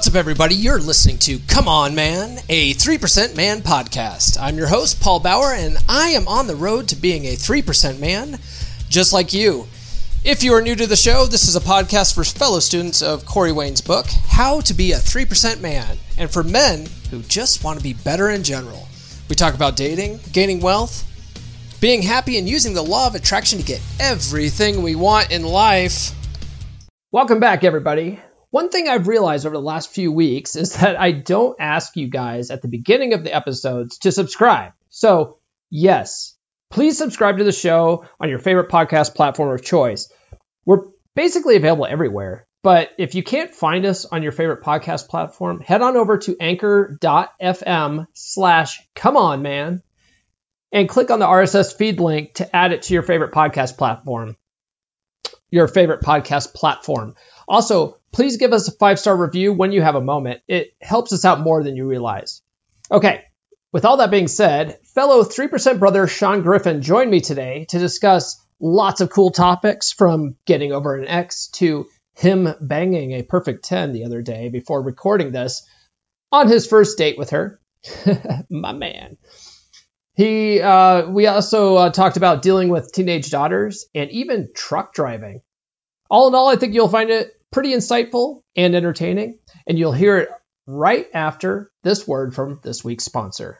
What's up, everybody? You're listening to Come On Man, a 3% Man podcast. I'm your host, Paul Bauer, and I am on the road to being a 3% man, just like you. If you are new to the show, this is a podcast for fellow students of Corey Wayne's book, How to Be a 3% Man, and for men who just want to be better in general. We talk about dating, gaining wealth, being happy, and using the law of attraction to get everything we want in life. Welcome back, everybody. One thing I've realized over the last few weeks is that I don't ask you guys at the beginning of the episodes to subscribe. So, yes, please subscribe to the show on your favorite podcast platform of choice. We're basically available everywhere. But if you can't find us on your favorite podcast platform, head on over to anchor.fm slash come on man and click on the RSS feed link to add it to your favorite podcast platform. Your favorite podcast platform. Also, please give us a five star review when you have a moment. It helps us out more than you realize. Okay, with all that being said, fellow 3% brother Sean Griffin joined me today to discuss lots of cool topics from getting over an ex to him banging a perfect 10 the other day before recording this on his first date with her. My man. He, uh, we also uh, talked about dealing with teenage daughters and even truck driving. All in all, I think you'll find it pretty insightful and entertaining, and you'll hear it right after this word from this week's sponsor.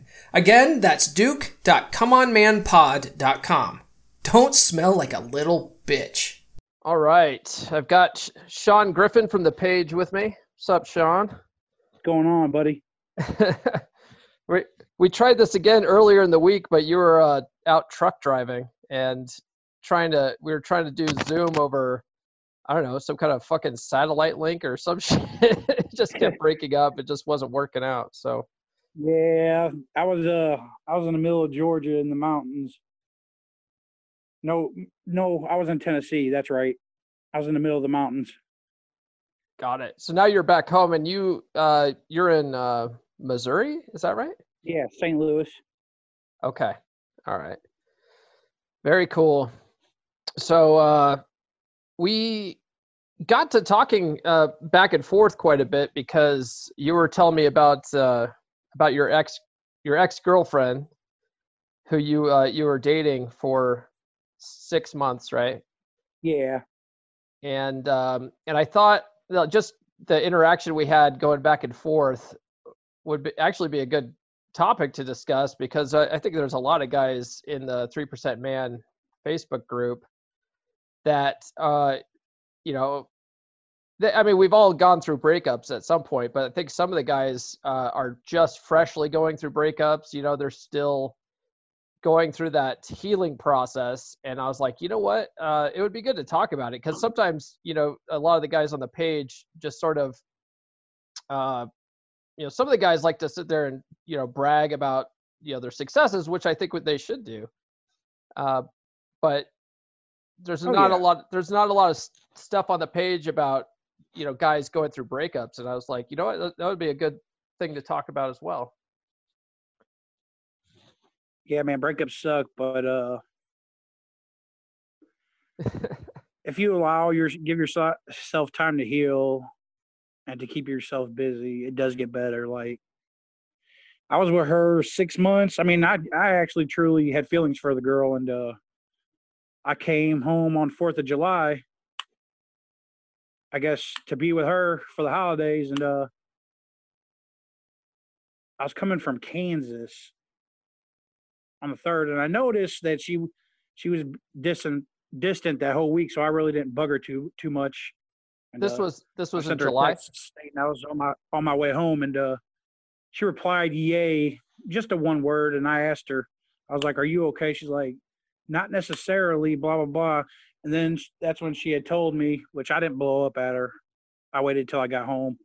Again, that's duke.comeonmanpod.com. Don't smell like a little bitch. All right. I've got Sean Griffin from the page with me. What's up, Sean? What's going on, buddy? we, we tried this again earlier in the week, but you were uh, out truck driving and trying to, we were trying to do Zoom over, I don't know, some kind of fucking satellite link or some shit. it just kept breaking up. It just wasn't working out. So yeah, I was uh I was in the middle of Georgia in the mountains. No, no, I was in Tennessee. That's right. I was in the middle of the mountains. Got it. So now you're back home, and you uh you're in uh Missouri. Is that right? Yeah, St. Louis. Okay. All right. Very cool. So uh we got to talking uh back and forth quite a bit because you were telling me about uh about your ex your ex girlfriend who you uh, you were dating for six months, right? Yeah. And um, and I thought you know, just the interaction we had going back and forth would be, actually be a good topic to discuss because I, I think there's a lot of guys in the three percent man Facebook group that uh, you know I mean, we've all gone through breakups at some point, but I think some of the guys uh, are just freshly going through breakups. You know, they're still going through that healing process. And I was like, you know what? Uh, it would be good to talk about it because sometimes, you know, a lot of the guys on the page just sort of, uh, you know, some of the guys like to sit there and, you know, brag about, you know, their successes, which I think what they should do. Uh, but there's oh, not yeah. a lot, there's not a lot of stuff on the page about you know guys going through breakups and i was like you know what that would be a good thing to talk about as well Yeah, man, breakups suck, but uh, if you allow your give yourself time to heal and to keep yourself busy, it does get better. Like I was with her six months. I mean, I I actually truly had feelings for the girl, and uh, I came home on Fourth of July. I guess to be with her for the holidays, and uh, I was coming from Kansas on the third, and I noticed that she she was distant distant that whole week, so I really didn't bug her too too much. And, this uh, was this was in July. And I was on my on my way home, and uh, she replied, "Yay!" Just a one word, and I asked her, I was like, "Are you okay?" She's like, "Not necessarily." Blah blah blah. And then that's when she had told me, which I didn't blow up at her. I waited till I got home,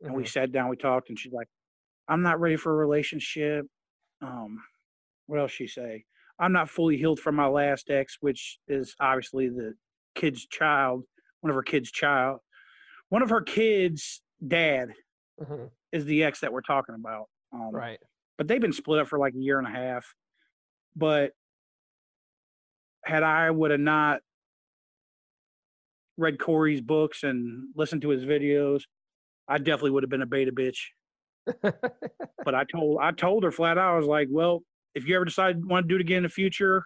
and mm-hmm. we sat down, we talked, and she's like, "I'm not ready for a relationship." Um, what else she say? I'm not fully healed from my last ex, which is obviously the kid's child, one of her kids' child. One of her kids' dad mm-hmm. is the ex that we're talking about. Um, right. But they've been split up for like a year and a half. But had I would have not read Corey's books and listened to his videos, I definitely would have been a beta bitch. but I told I told her flat out, I was like, well, if you ever decide want to do it again in the future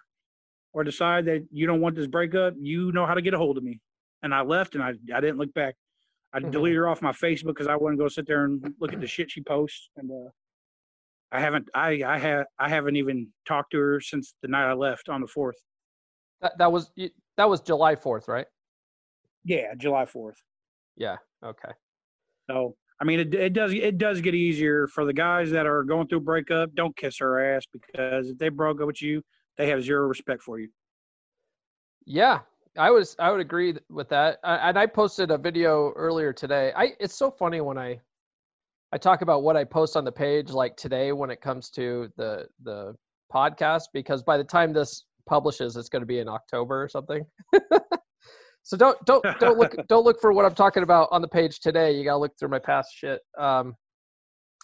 or decide that you don't want this breakup, you know how to get a hold of me. And I left and I, I didn't look back. I mm-hmm. deleted her off my Facebook because I wouldn't go sit there and look at the shit she posts. And uh, I haven't I I have I haven't even talked to her since the night I left on the fourth. That that was that was July fourth, right? Yeah, July fourth. Yeah. Okay. So I mean, it, it does it does get easier for the guys that are going through a breakup. Don't kiss her ass because if they broke up with you, they have zero respect for you. Yeah, I was I would agree with that. and I posted a video earlier today. I it's so funny when I I talk about what I post on the page like today when it comes to the the podcast because by the time this publishes, it's going to be in October or something. So don't don't don't look don't look for what I'm talking about on the page today. You gotta look through my past shit. Um,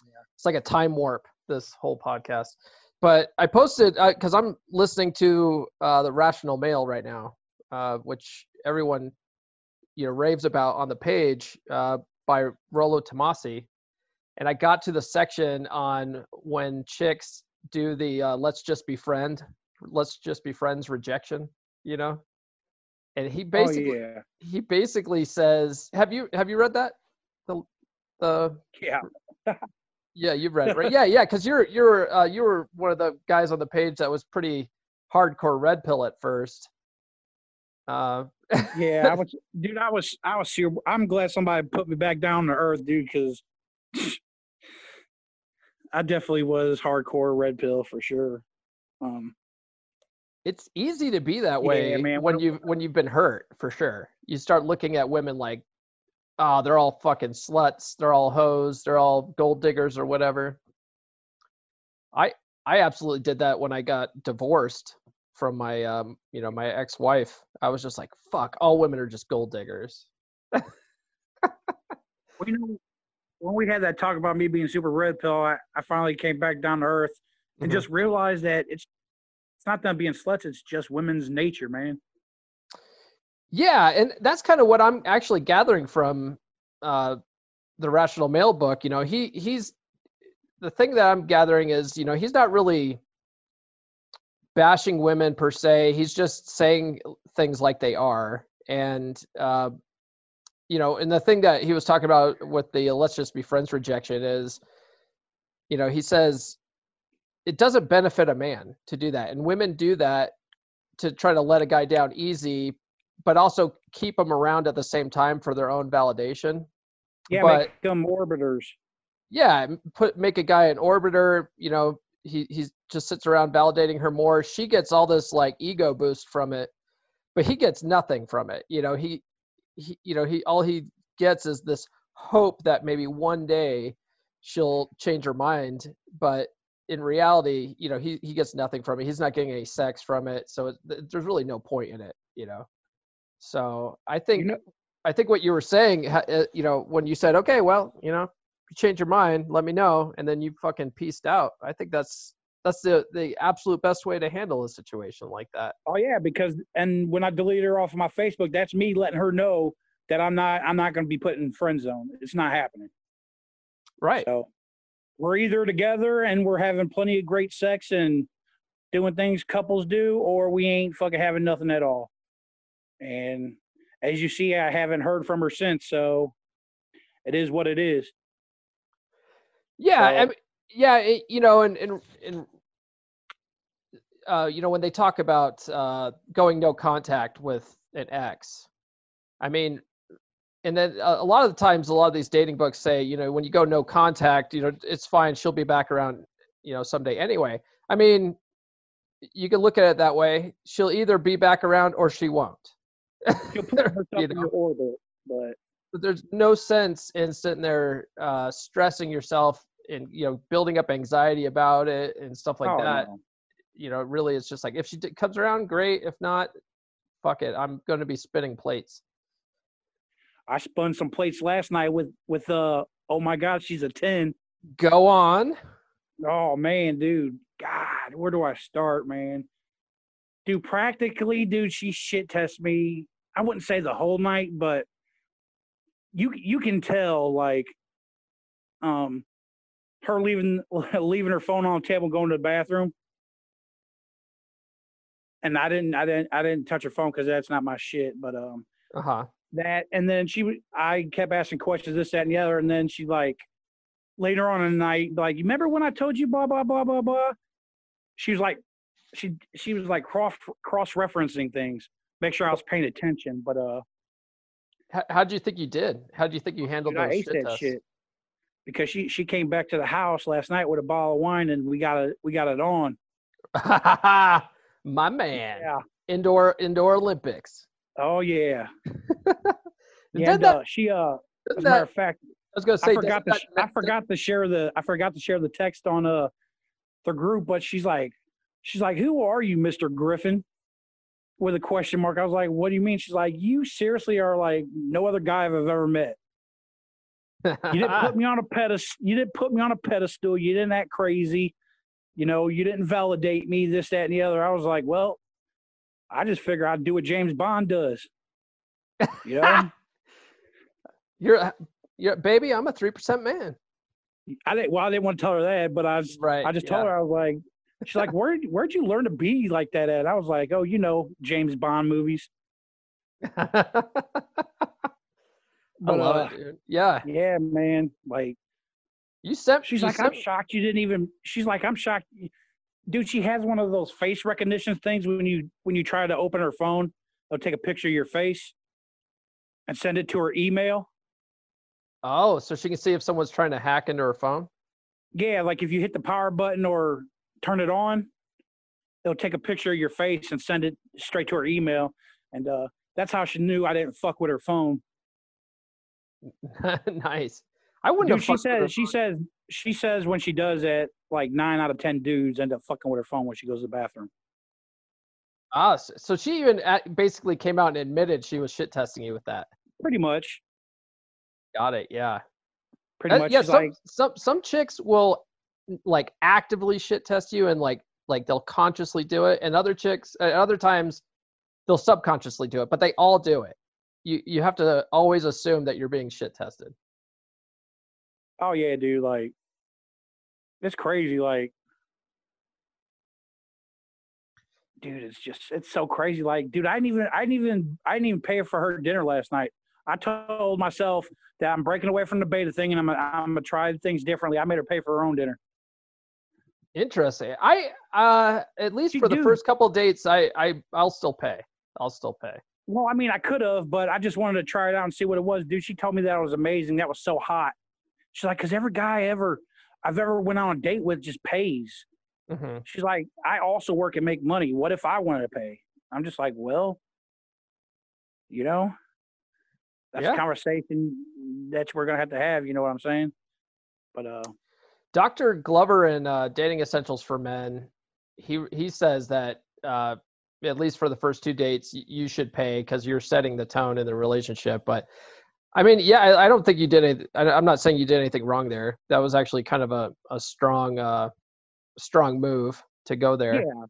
yeah. It's like a time warp. This whole podcast. But I posted because uh, I'm listening to uh, the Rational Male right now, uh, which everyone you know raves about on the page uh, by Rollo Tomassi, and I got to the section on when chicks do the uh, "let's just be friend, let's just be friends" rejection. You know, and he oh, basically oh, yeah. he basically says, "Have you have you read that?" The the yeah. yeah, you've read it, right? yeah, yeah, because you're you're uh, you were one of the guys on the page that was pretty hardcore red pill at first. Uh, yeah, I was, dude. I was, I was here. I'm glad somebody put me back down to earth, dude, because I definitely was hardcore red pill for sure. Um, it's easy to be that way yeah, man. when you when you've been hurt for sure. You start looking at women like, oh, they're all fucking sluts, they're all hoes, they're all gold diggers or whatever. I I absolutely did that when I got divorced from my um you know my ex-wife. I was just like, fuck, all women are just gold diggers. well, you know, when we had that talk about me being super red pill, I, I finally came back down to earth and mm-hmm. just realized that it's not them being sluts. It's just women's nature, man. Yeah, and that's kind of what I'm actually gathering from uh, the Rational Male book. You know, he he's the thing that I'm gathering is, you know, he's not really bashing women per se. He's just saying things like they are, and uh, you know, and the thing that he was talking about with the "let's just be friends" rejection is, you know, he says it doesn't benefit a man to do that and women do that to try to let a guy down easy but also keep him around at the same time for their own validation. Yeah but, make them orbiters. Yeah put make a guy an orbiter you know he he just sits around validating her more. She gets all this like ego boost from it but he gets nothing from it you know he, he you know he all he gets is this hope that maybe one day she'll change her mind but in reality, you know, he he gets nothing from it. He's not getting any sex from it, so it, there's really no point in it, you know. So I think you know, I think what you were saying, uh, you know, when you said, okay, well, you know, you change your mind, let me know, and then you fucking pieced out. I think that's that's the the absolute best way to handle a situation like that. Oh yeah, because and when I deleted her off of my Facebook, that's me letting her know that I'm not I'm not going to be put in friend zone. It's not happening. Right. So we're either together and we're having plenty of great sex and doing things couples do, or we ain't fucking having nothing at all. And as you see, I haven't heard from her since, so it is what it is. Yeah, so, I mean, yeah, it, you know, and and and uh, you know when they talk about uh, going no contact with an ex, I mean, and then a lot of the times, a lot of these dating books say, you know, when you go no contact, you know, it's fine. She'll be back around, you know, someday anyway. I mean, you can look at it that way. She'll either be back around or she won't. She'll put herself you know? in your orbit, but but there's no sense in sitting there uh, stressing yourself and you know building up anxiety about it and stuff like oh, that. No. You know, really, it's just like if she d- comes around, great. If not, fuck it. I'm going to be spinning plates. I spun some plates last night with with uh oh my god, she's a ten. Go on. Oh man, dude. God, where do I start, man? Dude, practically, dude, she shit tests me. I wouldn't say the whole night, but you you can tell like um her leaving leaving her phone on the table going to the bathroom and i didn't i didn't i didn't touch her phone because that's not my shit but um uh-huh that and then she i kept asking questions this that and the other and then she like later on in the night like you remember when i told you blah blah blah blah blah she was like she she was like cross cross referencing things make sure i was paying attention but uh how, how do you think you did? How do you think you handled Dude, I shit that tests? shit because she she came back to the house last night with a bottle of wine and we got it we got it on. My man. Yeah. Indoor indoor Olympics. Oh yeah. yeah. And, uh, she uh as a matter of fact, I was gonna say I forgot to I forgot to share the I forgot to share the text on uh the group, but she's like she's like, Who are you, Mr. Griffin? with a question mark. I was like, "What do you mean?" She's like, "You seriously are like no other guy I've ever met. You didn't put me on a pedestal. You didn't put me on a pedestal. You didn't act crazy. You know, you didn't validate me. This, that, and the other." I was like, "Well, I just figure I'd do what James Bond does." You know, you're, you're, baby. I'm a three percent man. I didn't. Well, I didn't want to tell her that, but I was. Right. I just yeah. told her I was like, She's like, where where'd you learn to be like that at? I was like, oh, you know, James Bond movies. but, I love uh, it, dude. Yeah. Yeah, man. Like you sent she's you like, sent, I'm shocked you didn't even she's like, I'm shocked dude, she has one of those face recognition things when you when you try to open her phone, it'll take a picture of your face and send it to her email. Oh, so she can see if someone's trying to hack into her phone? Yeah, like if you hit the power button or turn it on, it'll take a picture of your face and send it straight to her email. And uh, that's how she knew I didn't fuck with her phone. nice. I wouldn't. Dude, she says. She says. She says when she does that, like nine out of ten dudes end up fucking with her phone when she goes to the bathroom. Ah, so she even basically came out and admitted she was shit testing you with that. Pretty much. Got it. Yeah. Pretty uh, much. Yeah. Some, like, some some chicks will like actively shit test you and like like they'll consciously do it and other chicks at other times they'll subconsciously do it but they all do it you you have to always assume that you're being shit tested oh yeah dude like it's crazy like dude it's just it's so crazy like dude i didn't even i didn't even i didn't even pay for her dinner last night i told myself that i'm breaking away from the beta thing and i'm gonna, I'm gonna try things differently i made her pay for her own dinner Interesting. I uh at least for the first couple dates, I I I'll still pay. I'll still pay. Well, I mean, I could have, but I just wanted to try it out and see what it was. Dude, she told me that it was amazing. That was so hot. She's like, because every guy ever I've ever went on a date with just pays. Mm-hmm. She's like, I also work and make money. What if I wanted to pay? I'm just like, well, you know, that's yeah. a conversation that we're gonna have to have. You know what I'm saying? But uh, Dr. Glover in uh, Dating Essentials for Men, he he says that uh, at least for the first two dates, you should pay because you're setting the tone in the relationship. But I mean, yeah, I, I don't think you did it. I'm not saying you did anything wrong there. That was actually kind of a a strong uh, strong move to go there. Yeah.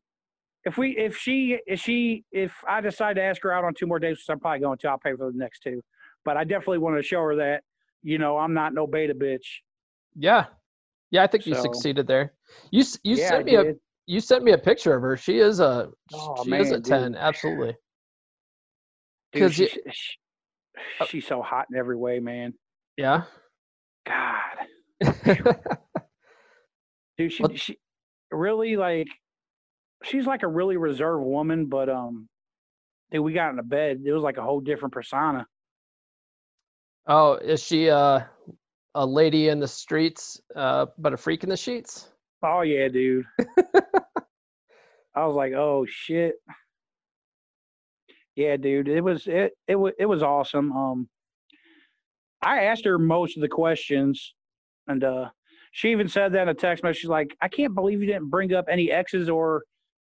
If we if she if she if I decide to ask her out on two more dates, I'm probably going to, I'll pay for the next two. But I definitely want to show her that, you know, I'm not no beta bitch. Yeah, yeah, I think you succeeded there. You you yeah, sent me a you sent me a picture of her. She is a Oh, she is a man, ten, dude. absolutely. Dude, 'cause you- she's, she- Oh. she's so hot in every way, man. Yeah. God, dude, she she really like she's like a really reserved woman, but um, dude, we got in the bed. It was like a whole different persona. Oh, is she uh, a lady in the streets, uh, but a freak in the sheets? Oh yeah, dude. I was like, oh shit. Yeah, dude. It was it it was it was awesome. Um I asked her most of the questions and uh she even said that in a text message. She's like, I can't believe you didn't bring up any exes or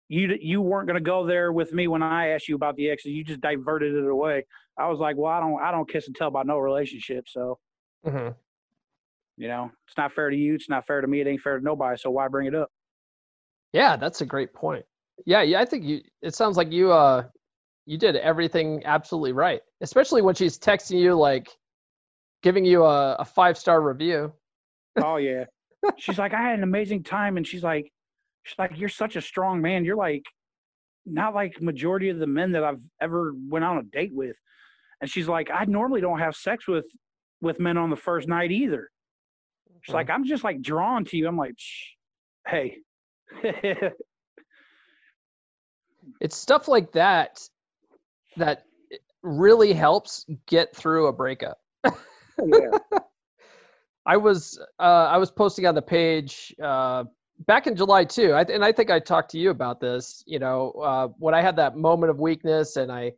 you you weren't gonna go there with me when I asked you about the exes. You just diverted it away. I was like, well, I don't I don't kiss and tell about no relationship. So hmm you know, it's not fair to you. It's not fair to me. It ain't fair to nobody. So why bring it up? Yeah, that's a great point. Yeah, yeah, I think you. It sounds like you uh, you did everything absolutely right, especially when she's texting you like, giving you a, a five star review. Oh yeah. She's like, I had an amazing time, and she's like, she's like, you're such a strong man. You're like, not like majority of the men that I've ever went on a date with. And she's like, I normally don't have sex with with men on the first night either. She's Mhm. like, I'm just like drawn to you. I'm like, Shh, hey. it's stuff like that that really helps get through a breakup. yeah. I was uh, I was posting on the page uh, back in July too, I, and I think I talked to you about this. You know, uh, when I had that moment of weakness, and I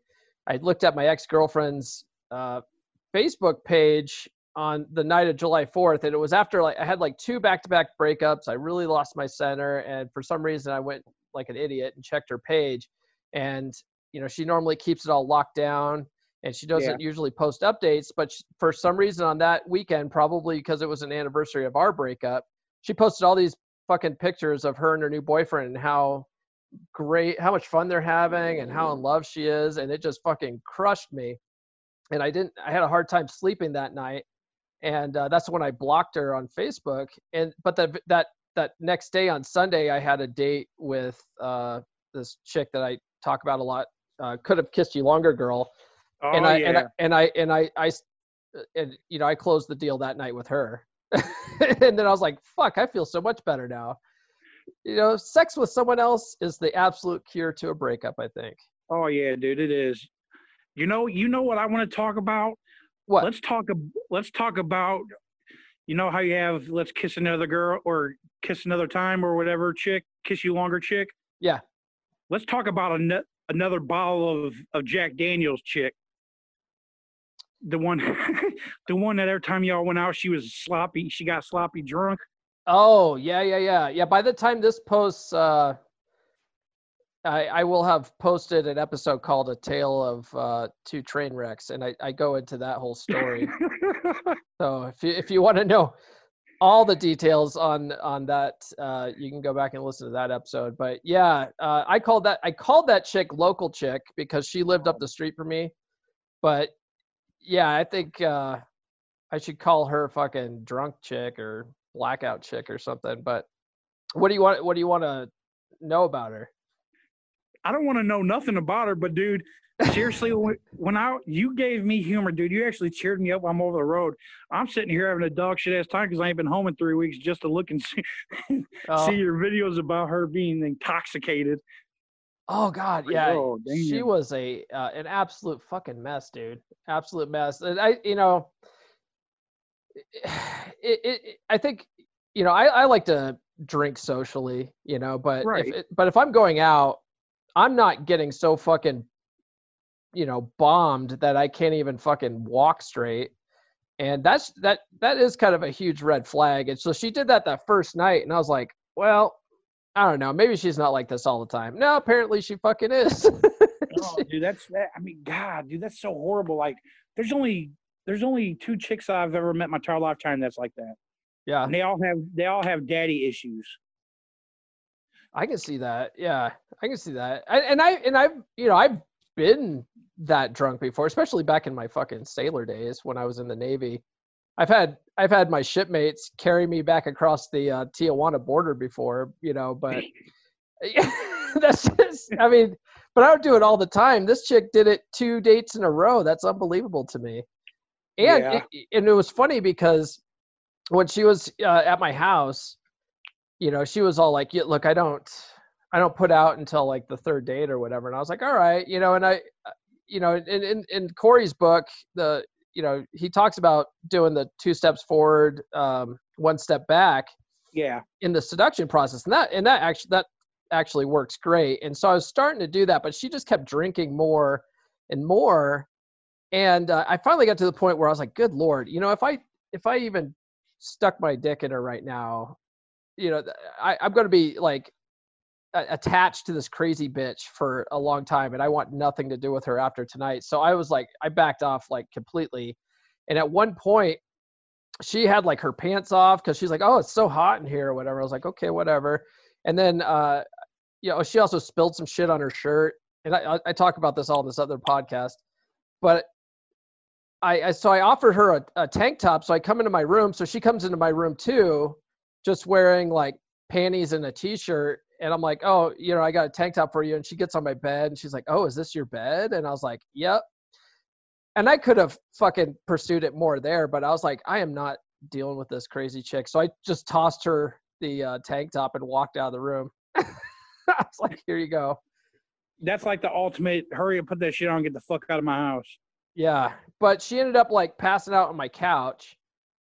I looked at my ex girlfriend's uh, Facebook page on the night of July 4th, and it was after like I had like two back to back breakups. I really lost my center, and for some reason I went like an idiot and checked her page, and you know she normally keeps it all locked down and she doesn't usually post updates but sh- for some reason on that weekend probably because it was an anniversary of our breakup she posted all these fucking pictures of her and her new boyfriend and how great how much fun they're having and how in love she is and it just fucking crushed me and i didn't i had a hard time sleeping that night and uh, that's when i blocked her on facebook and but that that that next day on sunday i had a date with uh this chick that i talk about a lot uh, could have kissed you longer girl Oh and I, yeah. and I and I and I and you know I closed the deal that night with her, and then I was like, "Fuck, I feel so much better now." You know, sex with someone else is the absolute cure to a breakup. I think. oh yeah, dude, it is. You know, you know what I want to talk about? What? let's talk let's talk about you know how you have let's kiss another girl or kiss another time or whatever chick kiss you longer chick Yeah. let's talk about an- another bottle of, of jack daniels chick the one the one that every time y'all went out she was sloppy she got sloppy drunk Oh yeah, yeah, yeah, yeah. By the time this posts, uh, I I will have posted an episode called "A Tale of uh, Two Train Wrecks," and I I go into that whole story. So if you if you want to know all the details on on that, uh, you can go back and listen to that episode. But yeah, uh, I called that I called that chick local chick because she lived up the street from me. But yeah, I think uh, I should call her fucking drunk chick or blackout chick or something. But what do you want? What do you want to know about her? i don't want to know nothing about her but dude seriously when- when i you gave me humor dude you actually cheered me up while i'm over the road i'm sitting here having a dog shit ass time because i ain't been home in three weeks just to look and see Oh, see your videos about her being intoxicated. oh God, yeah. oh, she was a uh, an absolute fucking mess, dude. Absolute mess. And I, you know, it, it, I think, you know, I, I like to drink socially, you know, but Right. if it, but if I'm going out, I'm not getting so fucking, you know, bombed that I can't even fucking walk straight. And that's that that is kind of a huge red flag. And so she did that that first night, and I was like, well, I don't know, maybe she's not like this all the time. No, apparently she fucking is. Oh, dude, that's that. I mean, God, dude, that's so horrible. Like, there's only there's only two chicks I've ever met in my entire lifetime that's like that, yeah. and they all have they all have daddy issues. I can see that. Yeah, I can see that. I, and I and I've you know I've been that drunk before, especially back in my fucking sailor days when I was in the Navy. I've had I've had my shipmates carry me back across the uh, Tijuana border before, you know, but that's just I mean, but I don't do it all the time. This chick did it two dates in a row. That's unbelievable to me. And Yeah. it, and it was funny because when she was uh, at my house, you know, she was all like, "Yeah, look, I don't, I don't put out until like the third date or whatever." And I was like, "All right," you know, and I, uh, you know, in in, in Corey's book, the you know, he talks about doing the two steps forward, um, one step back Yeah. in the seduction process, and that and that actually that actually works great. And so I was starting to do that, but she just kept drinking more and more, and uh, I finally got to the point where I was like, "Good lord, you know, if I if I even stuck my dick in her right now, you know, I, I'm going to be like attached to this crazy bitch for a long time, and I want nothing to do with her after tonight." So I was like, I backed off like completely, and at one point she had like her pants off because she's like, "Oh, it's so hot in here," or whatever. I was like, "Okay, whatever." And then, uh, you know, she also spilled some shit on her shirt, and I, I, I talk about this all in this other podcast. But I, I so I offered her a, a tank top, so I come into my room. So she comes into my room too, just wearing like panties and a t-shirt. And I'm like, "Oh, you know, I got a tank top for you." And she gets on my bed, and she's like, "Oh, is this your bed?" And I was like, "Yep." and I could have fucking pursued it more there, but I was like, I am not dealing with this crazy chick. So I just tossed her the uh, tank top and walked out of the room. I was like, here you go. That's like the ultimate hurry and put that shit on get the fuck out of my house. Yeah. But she ended up like passing out on my couch.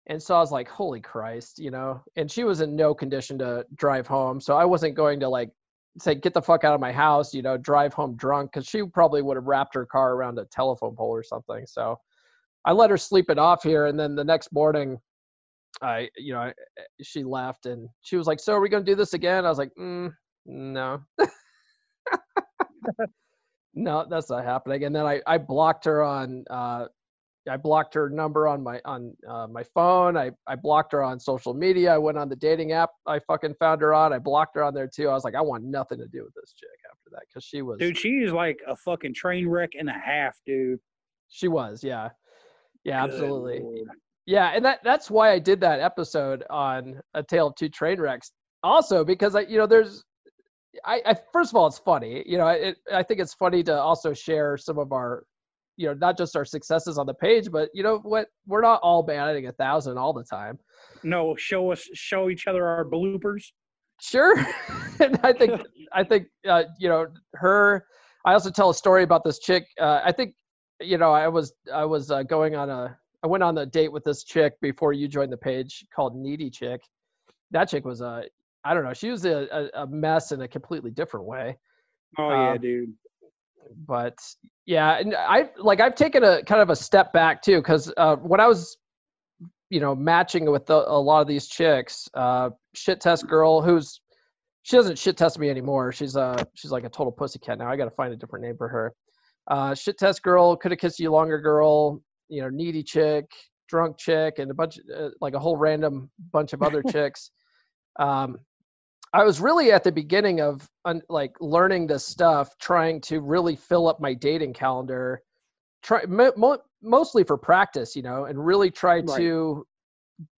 And so I was like, holy Christ, you know? And she was in no condition to drive home. So I wasn't going to like say, get the fuck out of my house, you know, drive home drunk because she probably would have wrapped her car around a telephone pole or something. So I let her sleep it off here. And then the next morning, I, you know, I, she left and she was like, so are we going to do this again? I was like, mm, no. no, that's not happening. And then I, I blocked her on, uh, I blocked her number on my on uh, my phone. I, I blocked her on social media. I went on the dating app. I fucking found her on. I blocked her on there too. I was like, I want nothing to do with this chick after that because she was Dude, she is like a fucking train wreck and a half, dude. she was yeah yeah Good absolutely Lord. yeah and that that's why I did that episode on a tale of two train wrecks. Also because I you know there's I, I first of all it's funny you know it, I think it's funny to also share some of our you know not just our successes on the page but you know what we're not all batting a thousand all the time No, show us, show each other our bloopers. Sure. and I think I think uh, you know her. I also tell a story about this chick. Uh, I think you know I was I was uh, going on a I went on a date with this chick before you joined the page called Needy Chick. That chick was a I don't know. She was a, a, a mess in a completely different way. Oh yeah, Um, dude. But yeah, and I like I've taken a kind of a step back too because uh, when I was you know matching with the, a lot of these chicks uh shit test girl who's she doesn't shit test me anymore she's uh she's like a total pussycat now i gotta find a different name for her. Uh shit test girl could have kissed you longer girl you know needy chick drunk chick and a bunch uh, like a whole random bunch of other chicks. Um i was really at the beginning of un- like learning this stuff trying to really fill up my dating calendar try mo- mo- mostly for practice you know and really try Right. to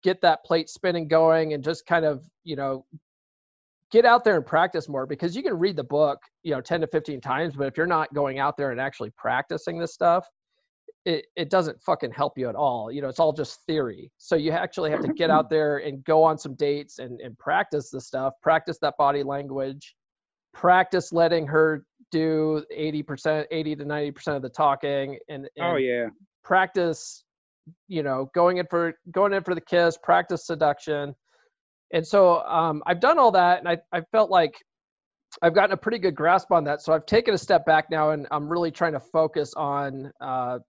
get that plate spinning going and just kind of you know get out there and practice more because you can read the book you know 10 to 15 times but if you're not going out there and actually practicing this stuff it, it doesn't fucking help you at all you know it's all just theory. So you actually have to get out there and go on some dates and, and practice the stuff practice that body language practice letting her do 80% 80 to 90% of the talking and, and Oh yeah. practice you know going in for going in for the kiss practice seduction. And so um, i've done all that and I, I felt like i've gotten a pretty good grasp on that. So i've taken a step back now and i'm really trying to focus on uh,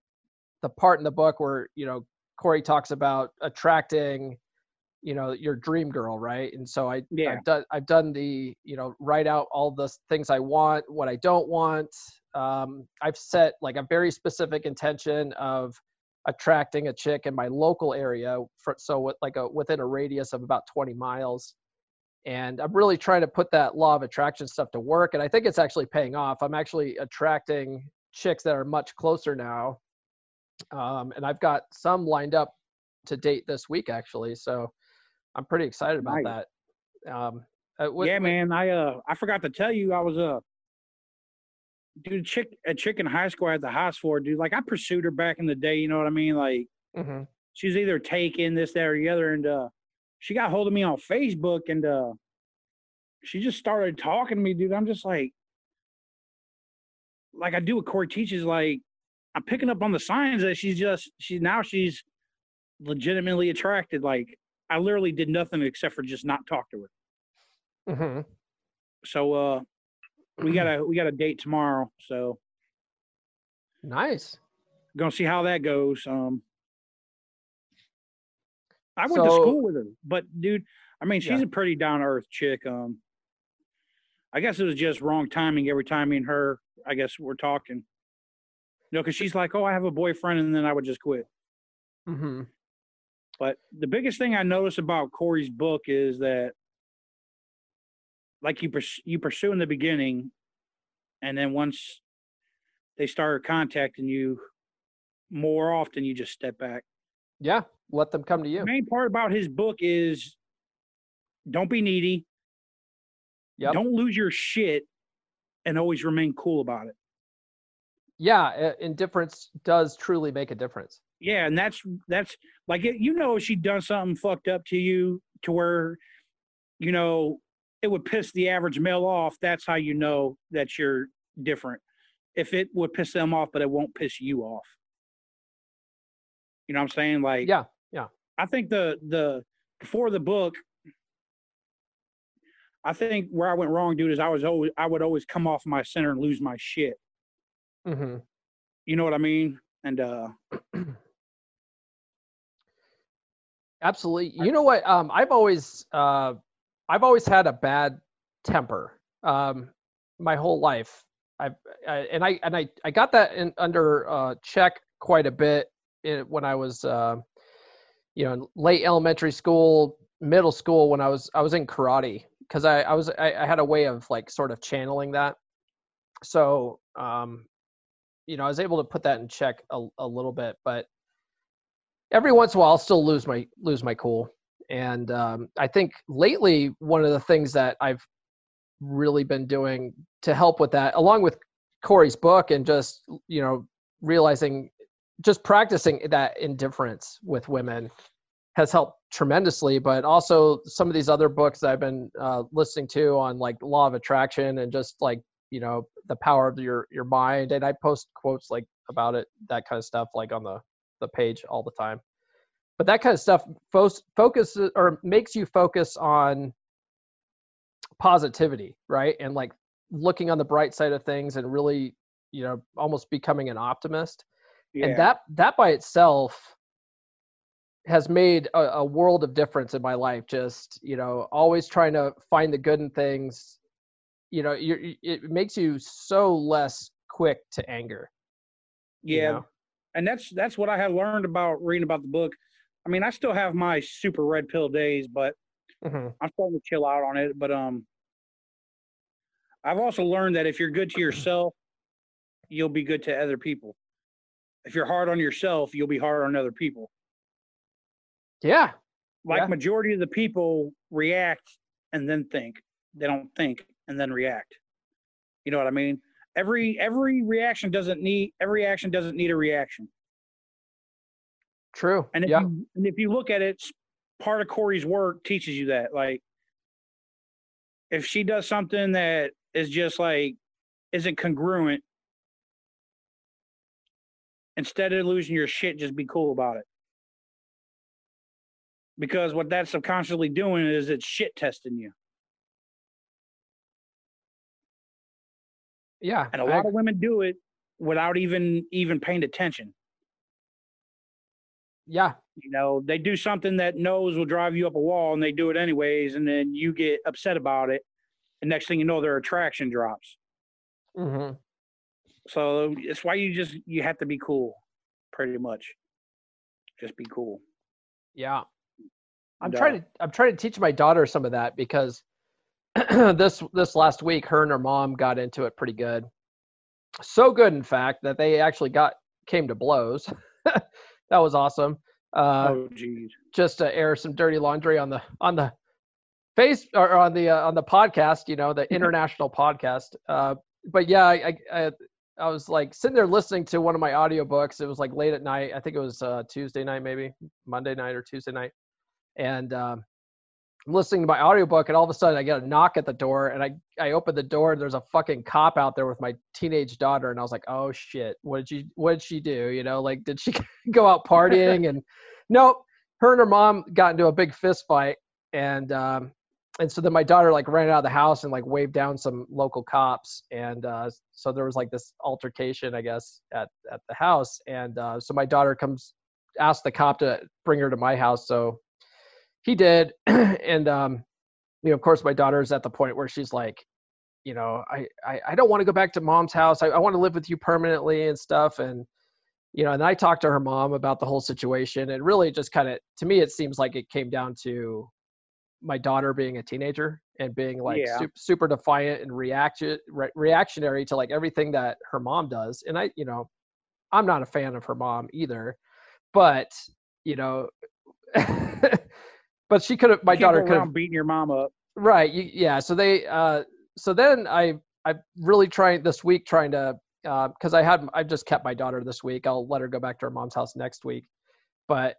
the part in the book where you know corey talks about attracting you know your dream girl right and so i Yeah. i've done i've done the you know write out all the things i want what i don't want um, i've set like a very specific intention of attracting a chick in my local area for, so with like a within a radius of about 20 miles and I'm really trying to put that law of attraction stuff to work. And I think it's actually paying off. I'm actually attracting chicks that are much closer now. Um, and I've got some lined up to date this week actually. So I'm pretty excited about Nice. that. Um, uh, what- yeah, man. I uh I forgot to tell you I was uh dude chick a chick in high school I had the house for dude. Like I pursued her back in the day, you know what I mean? Like Mhm. she was either taking this, that, or the other, and uh she got hold of me on Facebook and uh she just started talking to me, dude. I'm just like like I do what Corey teaches, like I'm picking up on the signs that she's just she's now she's legitimately attracted. Like I literally did nothing except for just not talk to her. Mhm. So uh we got a we got a date tomorrow, so Nice. gonna see how that goes. Um I went to school with her, but dude, I mean she's Yeah. a pretty down to earth chick. Um I guess it was just wrong timing every time me and her, I guess we're talking. Know, because she's like, Oh, I have a boyfriend, and then I would just quit. hmm But the biggest thing I notice about Corey's book is that, like you pers- you pursue in the beginning, and then once they start contacting you more often, you just step back. Yeah. Let them come to The you. main part about his book is don't be needy, Yep. don't lose your shit, and always remain cool about it. Yeah. Indifference does truly make a difference. Yeah, and that's that's like it, you know she done something fucked up to you to where you know it would piss the average male off. That's how you know that you're different. If it would piss them off, but it won't piss you off. You know what I'm saying? Like Yeah. Yeah. I think the the before the book, I think where I went wrong, dude, is I was always I would always come off my center and lose my shit. Hmm You know what I mean? And uh Absolutely. You know what? Um, I've always, uh, I've always had a bad temper. Um, my whole life. I've, I, and I, and I, I got that in, under uh, check quite a bit in, when I was, uh, you know, in late elementary school, middle school. When I was, I was in karate because I, I was, I, I had a way of like sort of channeling that. So, um, you know, I was able to put that in check a, a little bit, but every once in a while I'll still lose my lose my cool. And um, I think lately one of the things that I've really been doing to help with that, along with Corey's book and just you know realizing, just practicing that indifference with women has helped tremendously. But also some of these other books I've been uh, listening to on like law of attraction and just like you know the power of your your mind. And I post quotes like about it, that kind of stuff, like on the the page all the time. But that kind of stuff fo- focuses or makes you focus on positivity, right? And like looking on the bright side of things and really, you know, almost becoming an optimist. yeah. And that that by itself has made a, a world of difference in my life. Just you know, always trying to find the good in things. You know, you're, it makes you so less quick to anger. you yeah. know? and that's that's what I have learned about reading about the book. I mean, I still have my super red pill days, but Mhm. I'm starting to chill out on it. But um, I've also learned that if you're good to yourself, you'll be good to other people. If you're hard on yourself, you'll be hard on other people. Yeah, Like Yeah. majority of the people react and then think. They don't think and then react. You know what I mean? Every every reaction doesn't need every action doesn't need a reaction. true. And if yeah, you and if you look at it, part of Corey's work teaches you that. Like, if she does something that is just like isn't congruent, instead of losing your shit, just be cool about it. Because what that's subconsciously doing is it's shit testing you. Yeah. And a lot of women do it without even even paying attention. Yeah, You know, they do something that knows will drive you up a wall and they do it anyways, and then you get upset about it. And next thing you know, their attraction drops. hmm So it's why you just you have to be cool, pretty much. Just be cool. yeah. I'm trying to I'm trying to teach my daughter some of that because this this last week her and her mom got into it pretty good. So good in fact that they actually got came to blows. that was awesome. Uh, oh geez. Just to air some dirty laundry on the on the face or on the uh, on the podcast, you know, the international podcast. Uh, but yeah, I, I I was like sitting there listening to one of my audiobooks. It was like late at night. I think it was uh, Tuesday night, maybe Monday night or Tuesday night. And um, I'm listening to my audiobook, and all of a sudden I get a knock at the door, and I I open the door, and there's a fucking cop out there with my teenage daughter, and I was like, oh shit, what did she what did she do? You know, like did she go out partying? and nope, her and her mom got into a big fist fight, and um, and so then my daughter like ran out of the house and like waved down some local cops and uh, so there was like this altercation i guess at at the house and uh, so my daughter comes asked the cop to bring her to my house so he did and um you know of course my daughter's at the point where she's like you know i i, I don't want to go back to mom's house i, I want to live with you permanently and stuff and you know and i talked to her mom about the whole situation and really just kind of to me it seems like it came down to my daughter being a teenager and being like Yeah. super, super defiant and reaction re- reactionary to like everything that her mom does and i you know i'm not a fan of her mom either but you know but she could have my daughter could have beating your mom up. right you, yeah so they uh so then i i really trying this week trying to uh because i had I've just kept my daughter this week. I'll let her go back to her mom's house next week. But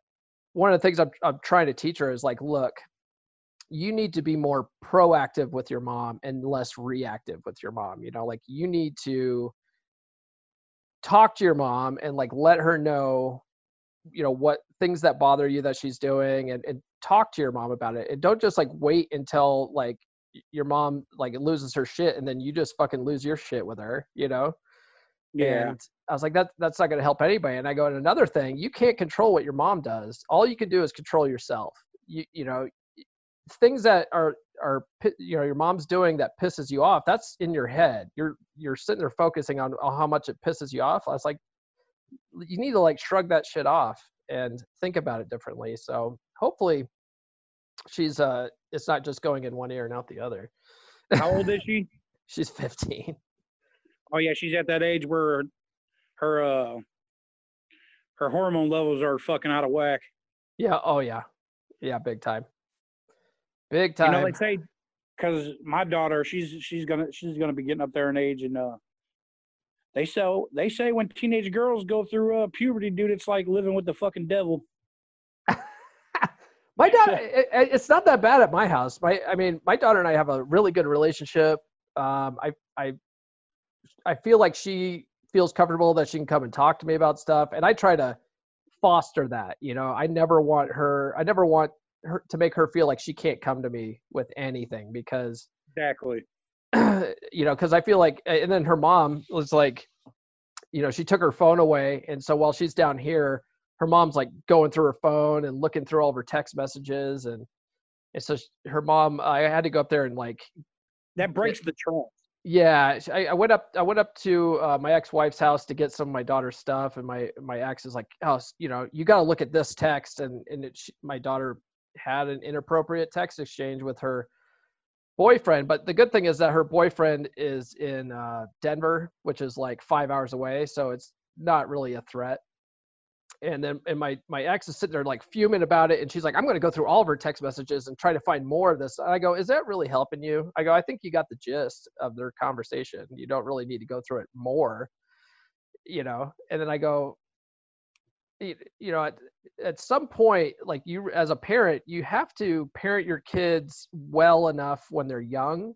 one of the things I'm, I'm trying to teach her is like look you need to be more proactive with your mom and less reactive with your mom you know? Like you need to talk to your mom and like let her know you know what things that bother you that she's doing and, and talk to your mom about it and don't just like wait until like your mom like loses her shit and then you just fucking lose your shit with her you know Yeah. and I was like, that that's not going to help anybody. And I go, and another thing, you can't control what your mom does. All you can do is control yourself. You you know, things that are are you know your mom's doing that pisses you off. That's in your head. You're you're sitting there focusing on, on how much it pisses you off. I was like, you need to like shrug that shit off and think about it differently. So hopefully, she's uh, it's not just going in one ear and out the other. How old is she? She's 15. Oh yeah, she's at that age where her uh her hormone levels are fucking out of whack. Yeah. Oh yeah. Yeah. Big time. Big time. You know, they say because my daughter, she's she's gonna she's gonna be getting up there in age, and uh, they so they say when teenage girls go through uh, puberty, dude, it's like living with the fucking devil. My daughter, it, it- it's not that bad at my house. My, I mean, my daughter and I have a really good relationship. Um, I, I, I feel like she feels comfortable that she can come and talk to me about stuff, and I try to foster that. You know, I never want her. I never want her to make her feel like she can't come to me with anything because Exactly. you know, because I feel like, and then her mom was like, you know, she took her phone away, and so while she's down here, her mom's like going through her phone and looking through all of her text messages, and and so sh- her mom, I had to go up there and like, That breaks the trust. yeah, I, I went up, I went up to uh, my ex-wife's house to get some of my daughter's stuff, and my my ex is like, oh, you know, you got to look at this text, and and it, she, my daughter had an inappropriate text exchange with her boyfriend. But the good thing is that her boyfriend is in uh, Denver, which is like five hours away, so it's not really a threat. And then and my my ex is sitting there like fuming about it, and she's like, "I'm going to go through all of her text messages and try to find more of this." And I go, "Is that really helping you?" I go, "I think you got the gist of their conversation. You don't really need to go through it more." You know, and then I go, you know, at, at some point, like you as a parent, you have to parent your kids well enough when they're young,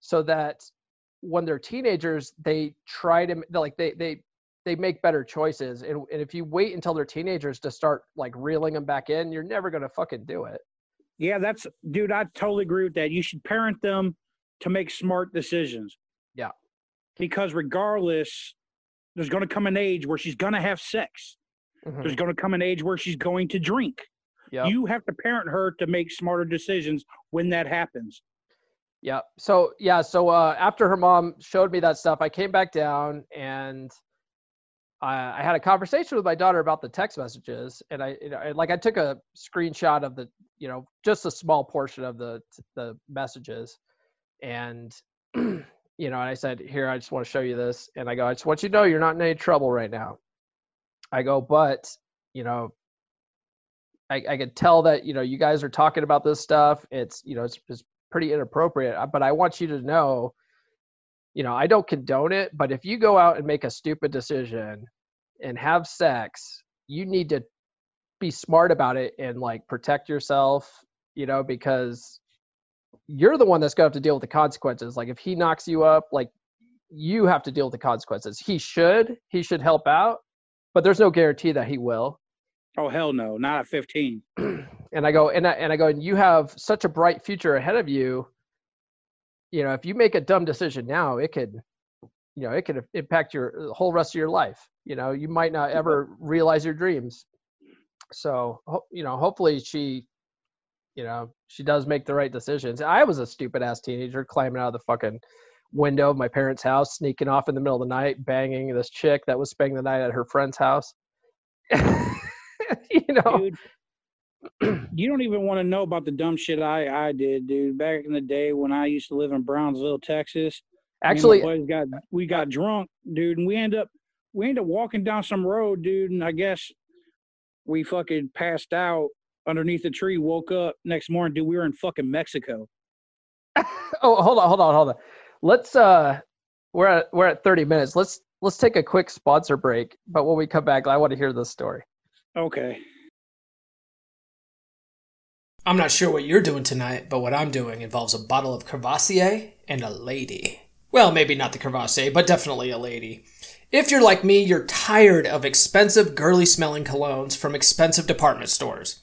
so that when they're teenagers, they try to like they they they make better choices. And, and if you wait until they're teenagers to start like reeling them back in, you're never gonna fucking do it. Yeah, that's dude. I totally agree with that. You should parent them to make smart decisions. Yeah. Because regardless, there's going to come an age where she's going to have sex. Mhm. There's going to come an age where she's going to drink. Yep. You have to parent her to make smarter decisions when that happens. Yeah. So yeah. So uh, after her mom showed me that stuff, I came back down and I, I had a conversation with my daughter about the text messages, and I, you know, like I took a screenshot of the, you know, just a small portion of the the messages, and you know, and I said, "Here, I just want to show you this," and I go, "I just want you to know you're not in any trouble right now." I go, but you know, I, I could tell that you know you guys are talking about this stuff. It's you know it's, it's pretty inappropriate, but I want you to know you know, I don't condone it, but if you go out and make a stupid decision and have sex, you need to be smart about it and like protect yourself, you know, because you're the one that's going to have to deal with the consequences. Like if he knocks you up, like you have to deal with the consequences. He should, he should help out, but there's no guarantee that he will. Oh hell no, not at 15. and I go and I, and I go and you have such a bright future ahead of you you know, if you make a dumb decision now, it could, you know, it could impact your uh, whole rest of your life. You know, you might not ever realize your dreams. So, you know, hopefully she, you know, she does make the right decisions. I was a stupid ass teenager climbing out of the fucking window of my parents' house, sneaking off in the middle of the night, banging this chick that was spending the night at her friend's house. you know, Dude, you don't even want to know about the dumb shit I I did, dude. Back in the day when I used to live in Brownsville, Texas. Actually, boys got we got drunk, dude, and we end up we end up walking down some road, dude, and I guess we fucking passed out underneath a tree. Woke up next morning, dude. We were in fucking Mexico. oh, hold on, hold on, hold on. Let's uh, we're at we're at thirty minutes. Let's let's take a quick sponsor break. But when we come back, I want to hear this story. Okay. I'm not sure what you're doing tonight, but what I'm doing involves a bottle of Courvoisier and a lady. Well, maybe not the Courvoisier, but definitely a lady. If you're like me, you're tired of expensive, girly smelling colognes from expensive department stores.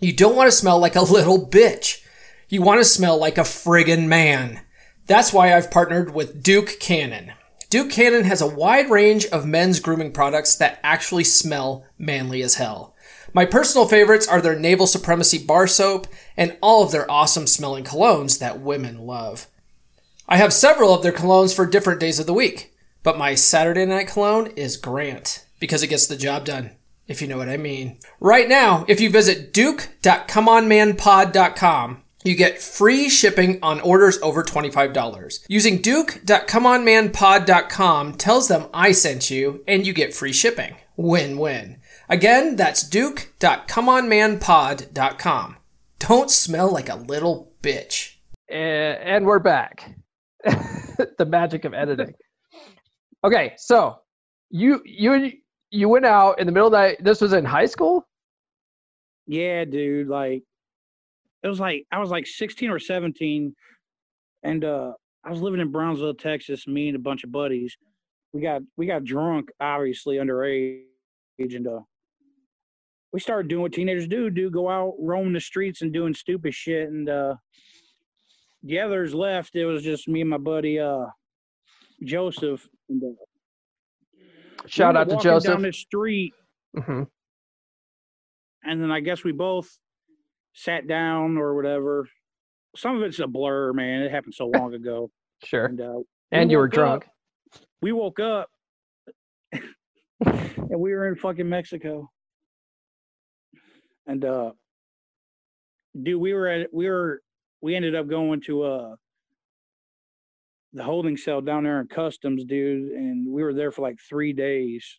You don't want to smell like a little bitch. You want to smell like a friggin' man. That's why I've partnered with Duke Cannon. Duke Cannon has a wide range of men's grooming products that actually smell manly as hell. My personal favorites are their Naval Supremacy bar soap and all of their awesome smelling colognes that women love. I have several of their colognes for different days of the week, but my Saturday night cologne is Grant because it gets the job done, if you know what I mean. Right now, if you visit duke.comeonmanpod.com, you get free shipping on orders over $25. Using duke.comeonmanpod.com tells them I sent you and you get free shipping. Win-win. Again, that's duke.comeonmanpod.com. Don't smell like a little bitch. Eh, and we're back. the magic of editing. Okay, so you you you went out in the middle of night. This was in high school. Yeah, dude. Like it was like I was like 16 or 17, and uh I was living in Brownsville, Texas. Me and a bunch of buddies. We got we got drunk, obviously underage, and uh we started doing what teenagers do do go out roaming the streets and doing stupid shit and uh the others left. It was just me and my buddy uh joseph. And, uh, shout we out to joseph down the street. Mm-hmm. and then i guess we both sat down or whatever. Some of it's a blur man. It happened so long ago. Sure. And, uh, and you were drunk up, we woke up. And we were in fucking mexico. And uh dude we were at we were we ended up going to uh the holding cell down there in customs dude and we were there for like three days.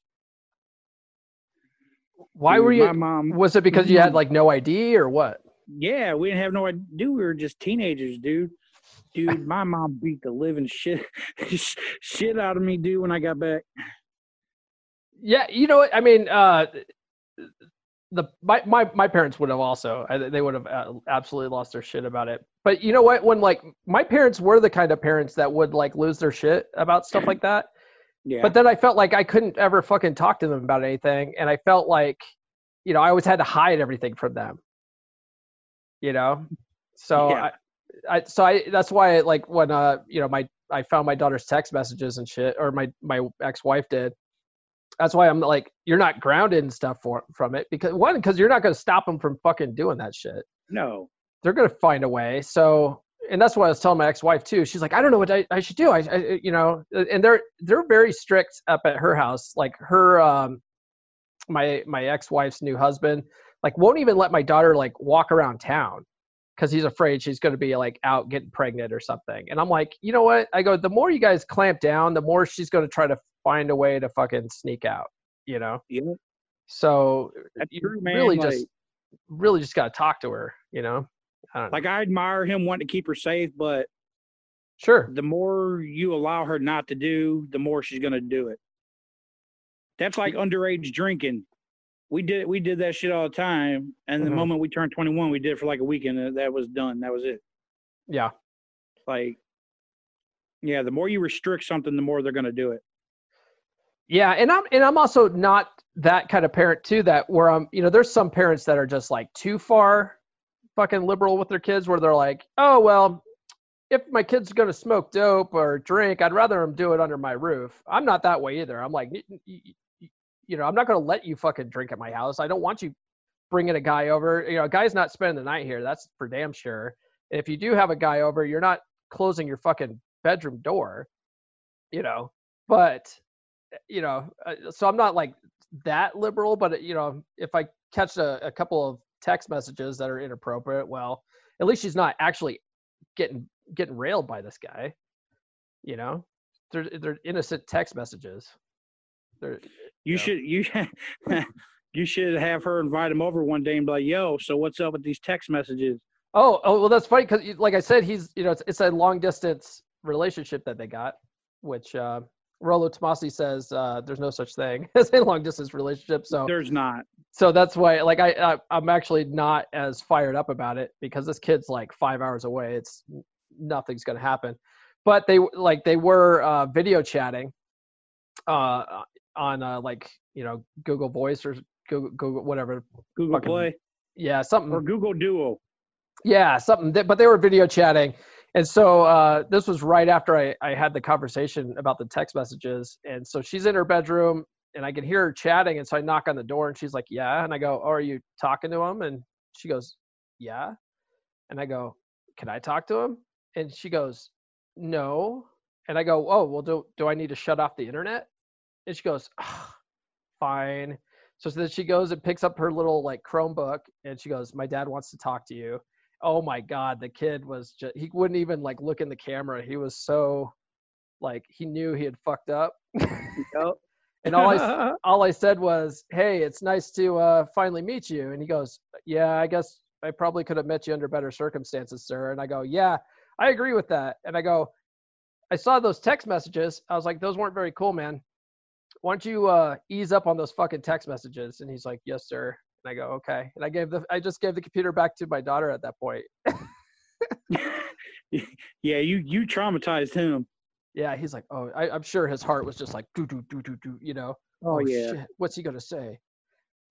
Why dude, were you My mom was it because you had like no id or what? Yeah we didn't have no idea we were just teenagers dude. Dude my mom beat the living shit shit out of me dude when i got back. Yeah you know what? I mean uh the my, my my parents would have also they would have uh, absolutely lost their shit about it but you know what? When like my parents were the kind of parents that would like lose their shit about stuff like that. Yeah. But then i felt like i couldn't ever fucking talk to them about anything and i felt like you know i always had to hide everything from them. You know? So yeah. I, I so i that's why like when uh you know my i found my daughter's text messages and shit or my my ex-wife did. That's why I'm like, you're not grounded and stuff for, from it because one, because you're not going to stop them from fucking doing that shit. No, they're going to find a way. So and that's what I was telling my ex-wife too. She's like, I don't know what I, I should do. I, I, you know, and they're they're very strict up at her house. Like her, um, my my ex-wife's new husband, like won't even let my daughter like walk around town because he's afraid she's going to be like out getting pregnant or something. And I'm like, you know what? I go, the more you guys clamp down, the more she's going to try to find a way to fucking sneak out. You know. Yeah. So That's you true, man. really Like- just really just got to talk to her. You know. I. Like I admire him wanting to keep her safe, but sure. the more you allow her not to do, the more she's gonna do it. That's like underage drinking. We did we did that shit all the time, and the Mhm. moment we turned twenty one, we did it for like a weekend, and that was done. That was it. Yeah. Like, yeah, the more you restrict something, the more they're gonna do it. Yeah, and I'm and I'm also not that kind of parent too. That where I'm, you know, there's some parents that are just like too far, fucking liberal with their kids, where they're like, oh well, if my kid's gonna smoke dope or drink, I'd rather them do it under my roof. I'm not that way either. I'm like, you know, I'm not gonna let you fucking drink at my house. I don't want you bringing a guy over. You know, a guy's not spending the night here. That's for damn sure. And if you do have a guy over, you're not closing your fucking bedroom door. You know, but you know, uh, so I'm not like that liberal, but you know, if I catch a, a couple of text messages that are inappropriate, well, at least she's not actually getting getting railed by this guy. You know, they're they're innocent text messages. They're You Yeah. should you you should have her invite him over one day and be like, "Yo, so what's up with these text messages?" oh oh well, that's funny because like I said, he's you know it's, it's a long distance relationship that they got, which uh, Rollo Tomassi says uh, there's no such thing as a long distance relationship. So There's not. so that's why like I, I i'm actually not as fired up about it because this kid's like five hours away it's nothing's going to happen but they like they were uh video chatting uh on uh like you know google voice or google, google whatever Google Fucking- Play yeah something or Google Duo. yeah, something. That, but they were video chatting, and so uh, this was right after I, I had the conversation about the text messages, and so she's in her bedroom, and I can hear her chatting, and so I knock on the door, and she's like, "Yeah," and I go, oh, "Are you talking to him?" And she goes, "Yeah," and I go, "Can I talk to him?" And she goes, "No," and I go, "Oh, well, do do I need to shut off the internet?" And she goes, "Ah, "Fine." So then she goes and picks up her little like Chromebook, and she goes, "My dad wants to talk to you." Oh my god the kid was just he wouldn't even like look in the camera he was so like he knew he had fucked up. And all i all i said was hey it's nice to uh finally meet you. And he goes yeah i guess i probably could have met you under better circumstances sir. And i go yeah i agree with that. And i go i saw those text messages. I was like those weren't very cool man. Why don't you uh ease up on those fucking text messages? And he's like yes sir and i go okay and i gave the i just gave the computer back to my daughter at that point yeah, you you traumatized him. Yeah, he's like, oh, I, I'm sure his heart was just like, do do do do do, you know. Oh, yeah. shit, what's he gonna say?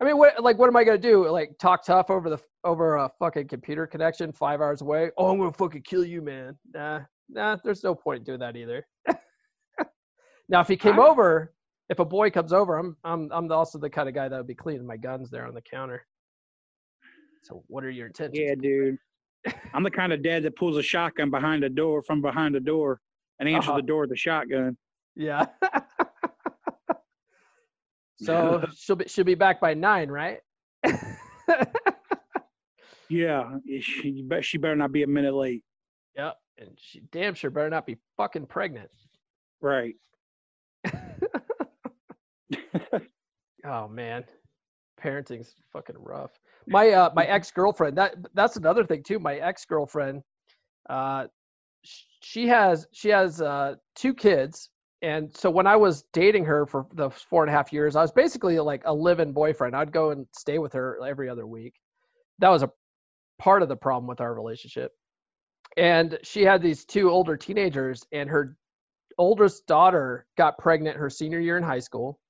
I mean, what like what am I gonna do? Like talk tough over the over a fucking computer connection five hours away? Oh, I'm gonna fucking kill you, man. Nah, nah. There's no point in doing that either. now, if he came I- over, if a boy comes over, I'm I'm I'm also the kind of guy that would be cleaning my guns there on the counter. So, what are your intentions? Yeah, dude. I'm the kind of dad that pulls a shotgun behind the door from behind the door and answers Uh-huh. the door with a shotgun. Yeah. so she'll be she'll be back by nine, right? Yeah, she, she better not be a minute late. Yep. And she damn sure better not be fucking pregnant. Right. Oh man. Parenting's fucking rough. My uh my ex-girlfriend, that that's another thing too. My ex-girlfriend, uh she has she has uh two kids. And so when I was dating her for the four and a half years, I was basically like a live-in boyfriend. I'd go and stay with her every other week. That was a part of the problem with our relationship. And she had these two older teenagers, and her oldest daughter got pregnant her senior year in high school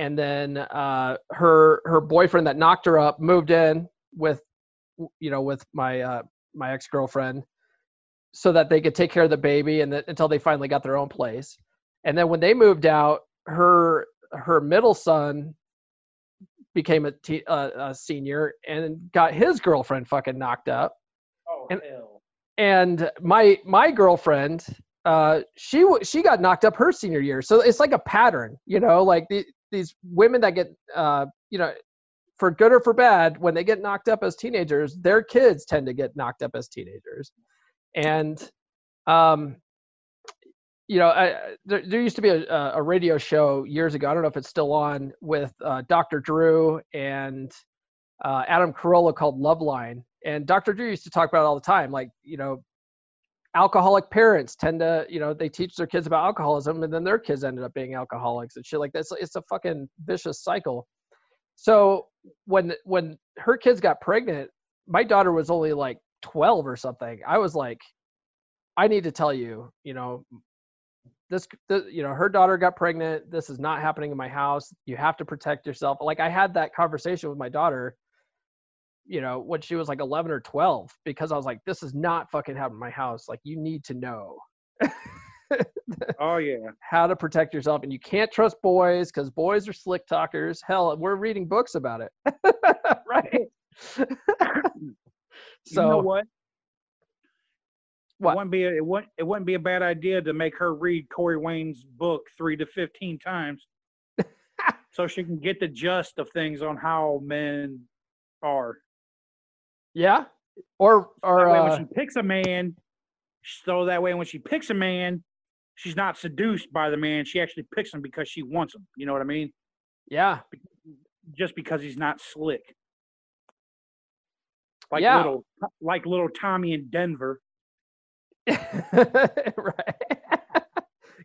and then uh, her her boyfriend that knocked her up moved in with you know with my uh, my ex girlfriend so that they could take care of the baby and that until they finally got their own place. And then when they moved out, her her middle son became a, uh, a senior and got his girlfriend fucking knocked up. Oh, And- hell. and my my girlfriend, uh, she w- she got knocked up her senior year. So it's like a pattern, you know, like the, these women that get, uh, you know, for good or for bad, when they get knocked up as teenagers, their kids tend to get knocked up as teenagers, and um, you know, I, there, there, used to be a, a, radio show years ago. I don't know if it's still on with uh, Dr. Drew and uh, Adam Carolla called Loveline. And Dr. Drew used to talk about it all the time. Like, you know, alcoholic parents tend to, you know, they teach their kids about alcoholism and then their kids ended up being alcoholics and shit like that. So it's a fucking vicious cycle. So when when her kids got pregnant, my daughter was only like 12 or something. I was like, I need to tell you, you know, this, this, you know her daughter got pregnant this is not happening in my house you have to protect yourself like i had that conversation with my daughter you know when she was like 11 or 12 because i was like this is not fucking happening in my house like you need to know oh yeah. how to protect yourself and you can't trust boys because boys are slick talkers. Hell we're reading books about it. Right? So you know what what? It wouldn't be a, it wouldn't it wouldn't be a bad idea to make her read Corey Wayne's book three to fifteen times, so she can get the gist of things on how men are. Yeah, or or uh, when she picks a man, so that way when she picks a man, she's not seduced by the man. She actually picks him because she wants him. You know what I mean? Yeah. Just because he's not slick. Like yeah. little like little Tommy in Denver. right.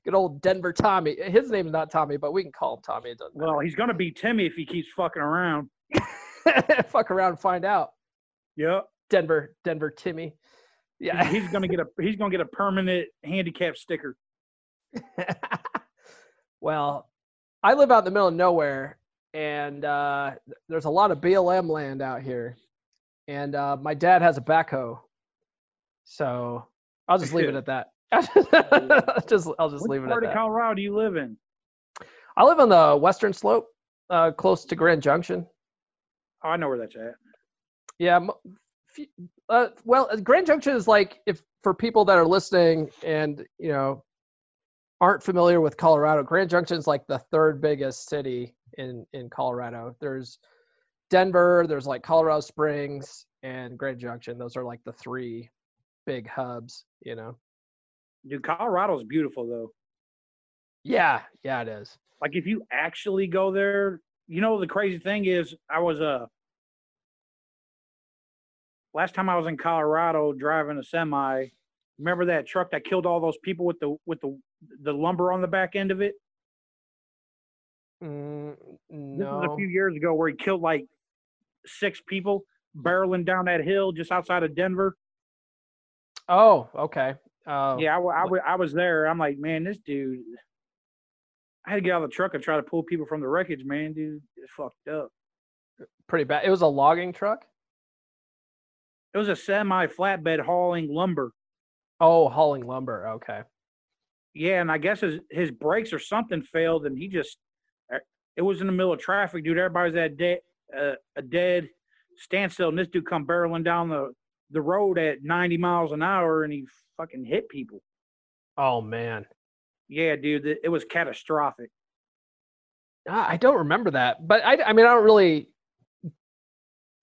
Good old Denver Tommy. His name is not Tommy, but we can call him Tommy. It doesn't well, he's gonna be Timmy if he keeps fucking around. Fuck around and find out. Yep. Denver, Denver Timmy. Yeah. he's gonna get a he's gonna get a permanent handicap sticker. well, I live out in the middle of nowhere, and uh, there's a lot of BLM land out here, and uh, my dad has a backhoe, so I'll just leave it at that. just I'll just Which leave it part at of that. Colorado do you live in? I live on the western slope, uh, close to Grand Junction. Oh, I know where that's at. Yeah. Uh, well, Grand Junction is like if for people that are listening and you know aren't familiar with Colorado, Grand Junction is like the third biggest city in in Colorado. There's Denver, there's like Colorado Springs and Grand Junction. Those are like the three big hubs, you know. Dude, Colorado's beautiful though. Yeah, yeah, it is. Like if you actually go there, you know the crazy thing is I was uh last time I was in Colorado driving a semi, remember that truck that killed all those people with the with the the lumber on the back end of it? Mm, no. This was a few years ago where he killed like six people barreling down that hill just outside of Denver. Oh, okay. Uh, yeah, I, I, I was there. I'm like, man, this dude. I had to get out of the truck and try to pull people from the wreckage, man. Dude, it's fucked up. Pretty bad. It was a logging truck. It was a semi flatbed hauling lumber. Oh, hauling lumber. Okay. Yeah, and I guess his his brakes or something failed, and he just. Uh, it was in the middle of traffic, dude. Everybody's at dead, uh, a dead standstill, and this dude come barreling down the the road at 90 miles an hour and he fucking hit people. Oh man. Yeah, dude, it was catastrophic. I don't remember that, but I, I mean, I don't really,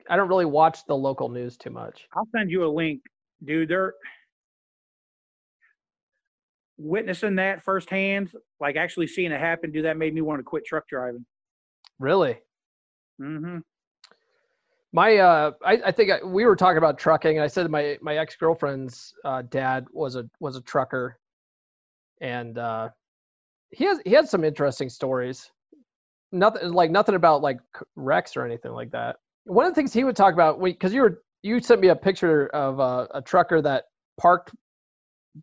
I don't really watch the local news too much. I'll send you a link, dude. They're witnessing that firsthand, like actually seeing it happen. Dude, that made me want to quit truck driving. Really? Mm-hmm my uh I, I think I, we were talking about trucking and i said my my ex-girlfriend's uh, dad was a was a trucker and uh he has he had some interesting stories nothing like nothing about like wrecks or anything like that one of the things he would talk about because you were you sent me a picture of uh, a trucker that parked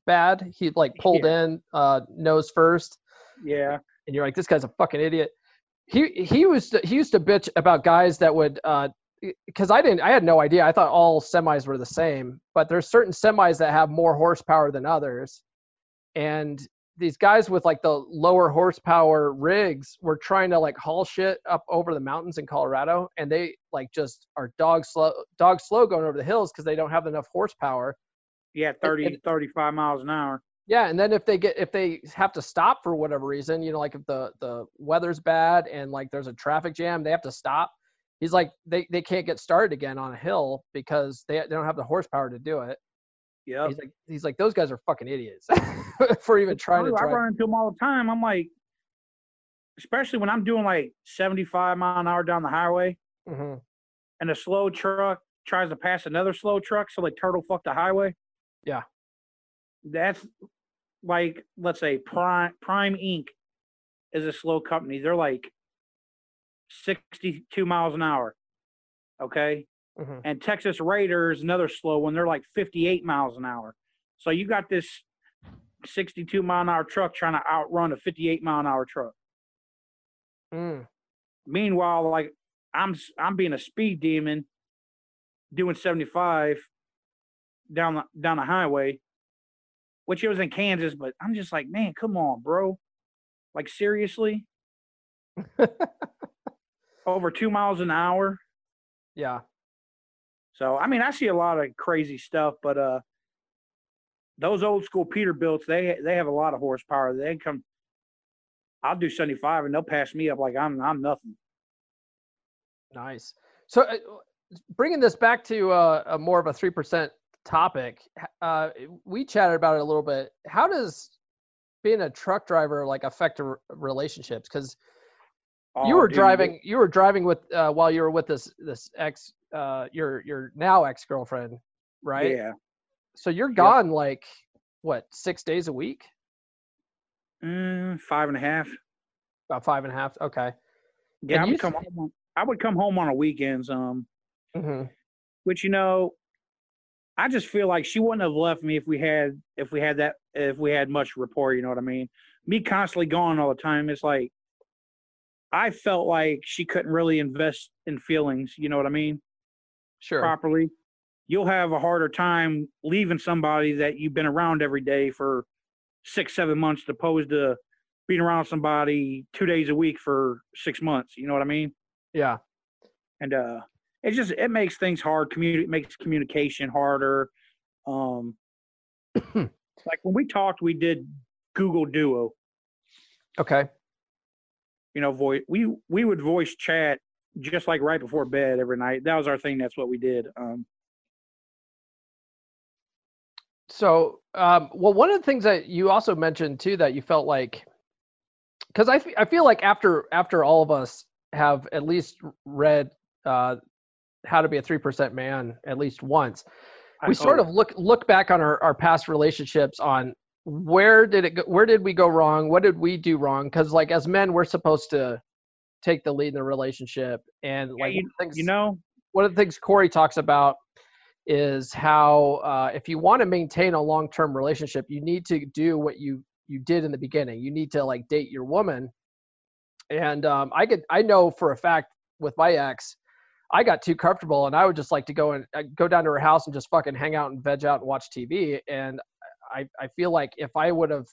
bad he like pulled yeah. in uh nose first yeah and you're like this guy's a fucking idiot he he was he used to bitch about guys that would uh because I didn't, I had no idea. I thought all semis were the same, but there's certain semis that have more horsepower than others. And these guys with like the lower horsepower rigs were trying to like haul shit up over the mountains in Colorado, and they like just are dog slow, dog slow going over the hills because they don't have enough horsepower. Yeah, 30, 35 miles an hour. Yeah, and then if they get if they have to stop for whatever reason, you know, like if the the weather's bad and like there's a traffic jam, they have to stop. He's like they they can't get started again on a hill because they they don't have the horsepower to do it. Yeah. He's like he's like those guys are fucking idiots for even trying to I drive. run into them all the time. I'm like, especially when I'm doing like 75 mile an hour down the highway, hmm and a slow truck tries to pass another slow truck, so they turtle fuck the highway. Yeah. That's like, let's say Prime Prime Inc. is a slow company. They're like 62 miles an hour. Okay. hmm And Texas Raiders, another slow one, they're like 58 miles an hour. So you got this 62 mile an hour truck trying to outrun a 58 mile an hour truck. Mm. Meanwhile, like I'm I'm being a speed demon doing 75 down the down the highway, which it was in Kansas, but I'm just like, man, come on, bro. Like seriously? Over two miles an hour. Yeah. So I mean, I see a lot of crazy stuff, but uh, those old school Peterbilts, they they have a lot of horsepower. They come. I'll do seventy five, and they'll pass me up like I'm I'm nothing. Nice. So, uh, bringing this back to uh, a more of a three percent topic, uh, we chatted about it a little bit. How does being a truck driver like affect r- relationships? Because you Oh, were dude, driving, you were driving with uh, while you were with this this ex, uh, your your now ex girlfriend, right? Yeah. So you're gone like what six days a week? Mm, five and a half. About five and a half. Okay. Yeah, And I you would come home. On, I would come home on the weekends. Um, hmm which you know, I just feel like she wouldn't have left me if we had if we had that if we had much rapport. You know what I mean? Me constantly gone all the time. It's like I felt like she couldn't really invest in feelings. You know what I mean? Sure. Properly. You'll have a harder time leaving somebody that you've been around every day for six, seven months, opposed to being around somebody two days a week for six months. You know what I mean? Yeah. and uh it just it makes things hard communi- it makes communication harder um like when we talked we did google duo Okay. you know voice we we would voice chat just like right before bed every night that was our thing that's what we did um So, um, well, one of the things that you also mentioned too that you felt like, because I, f- I feel like after after all of us have at least read uh, how to be a three percent man at least once, we sort of look look back on our, our past relationships on where did it go, where did we go wrong, what did we do wrong? Because like as men, we're supposed to take the lead in the relationship, and like of things, you know one of the things Corey talks about is how uh, if you want to maintain a long-term relationship, you need to do what you you did in the beginning. You need to like date your woman. And um, I could I know for a fact with my ex, I got too comfortable, and I would just like to go and uh, go down to her house and just fucking hang out and veg out and watch TV. And I I feel like if I would have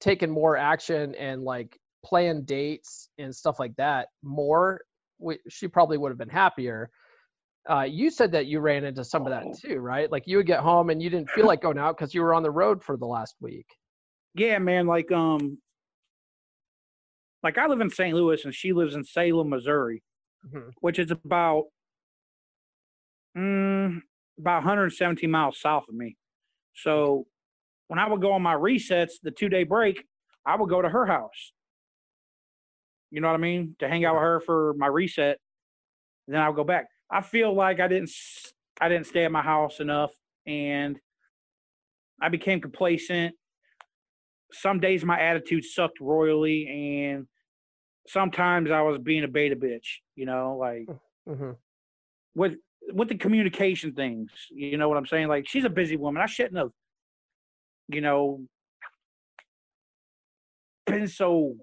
taken more action and like plan dates and stuff like that more, we, she probably would have been happier uh, you said that you ran into some of that too, right? Like you would get home and you didn't feel like going out because you were on the road for the last week. yeah man like um like i live in st louis and she lives in salem missouri Mhm. which is about mm, about 117 miles south of me. So when I would go on my resets, the two day break, I would go to her house. You know what I mean? To hang out with her for my reset. And then I would go back. I feel like I didn't I didn't stay at my house enough and I became complacent. Some days my attitude sucked royally and sometimes I was being a beta bitch, you know, like hmm with with the communication things. You know what I'm saying? Like she's a busy woman. I shouldn't have, you know, been so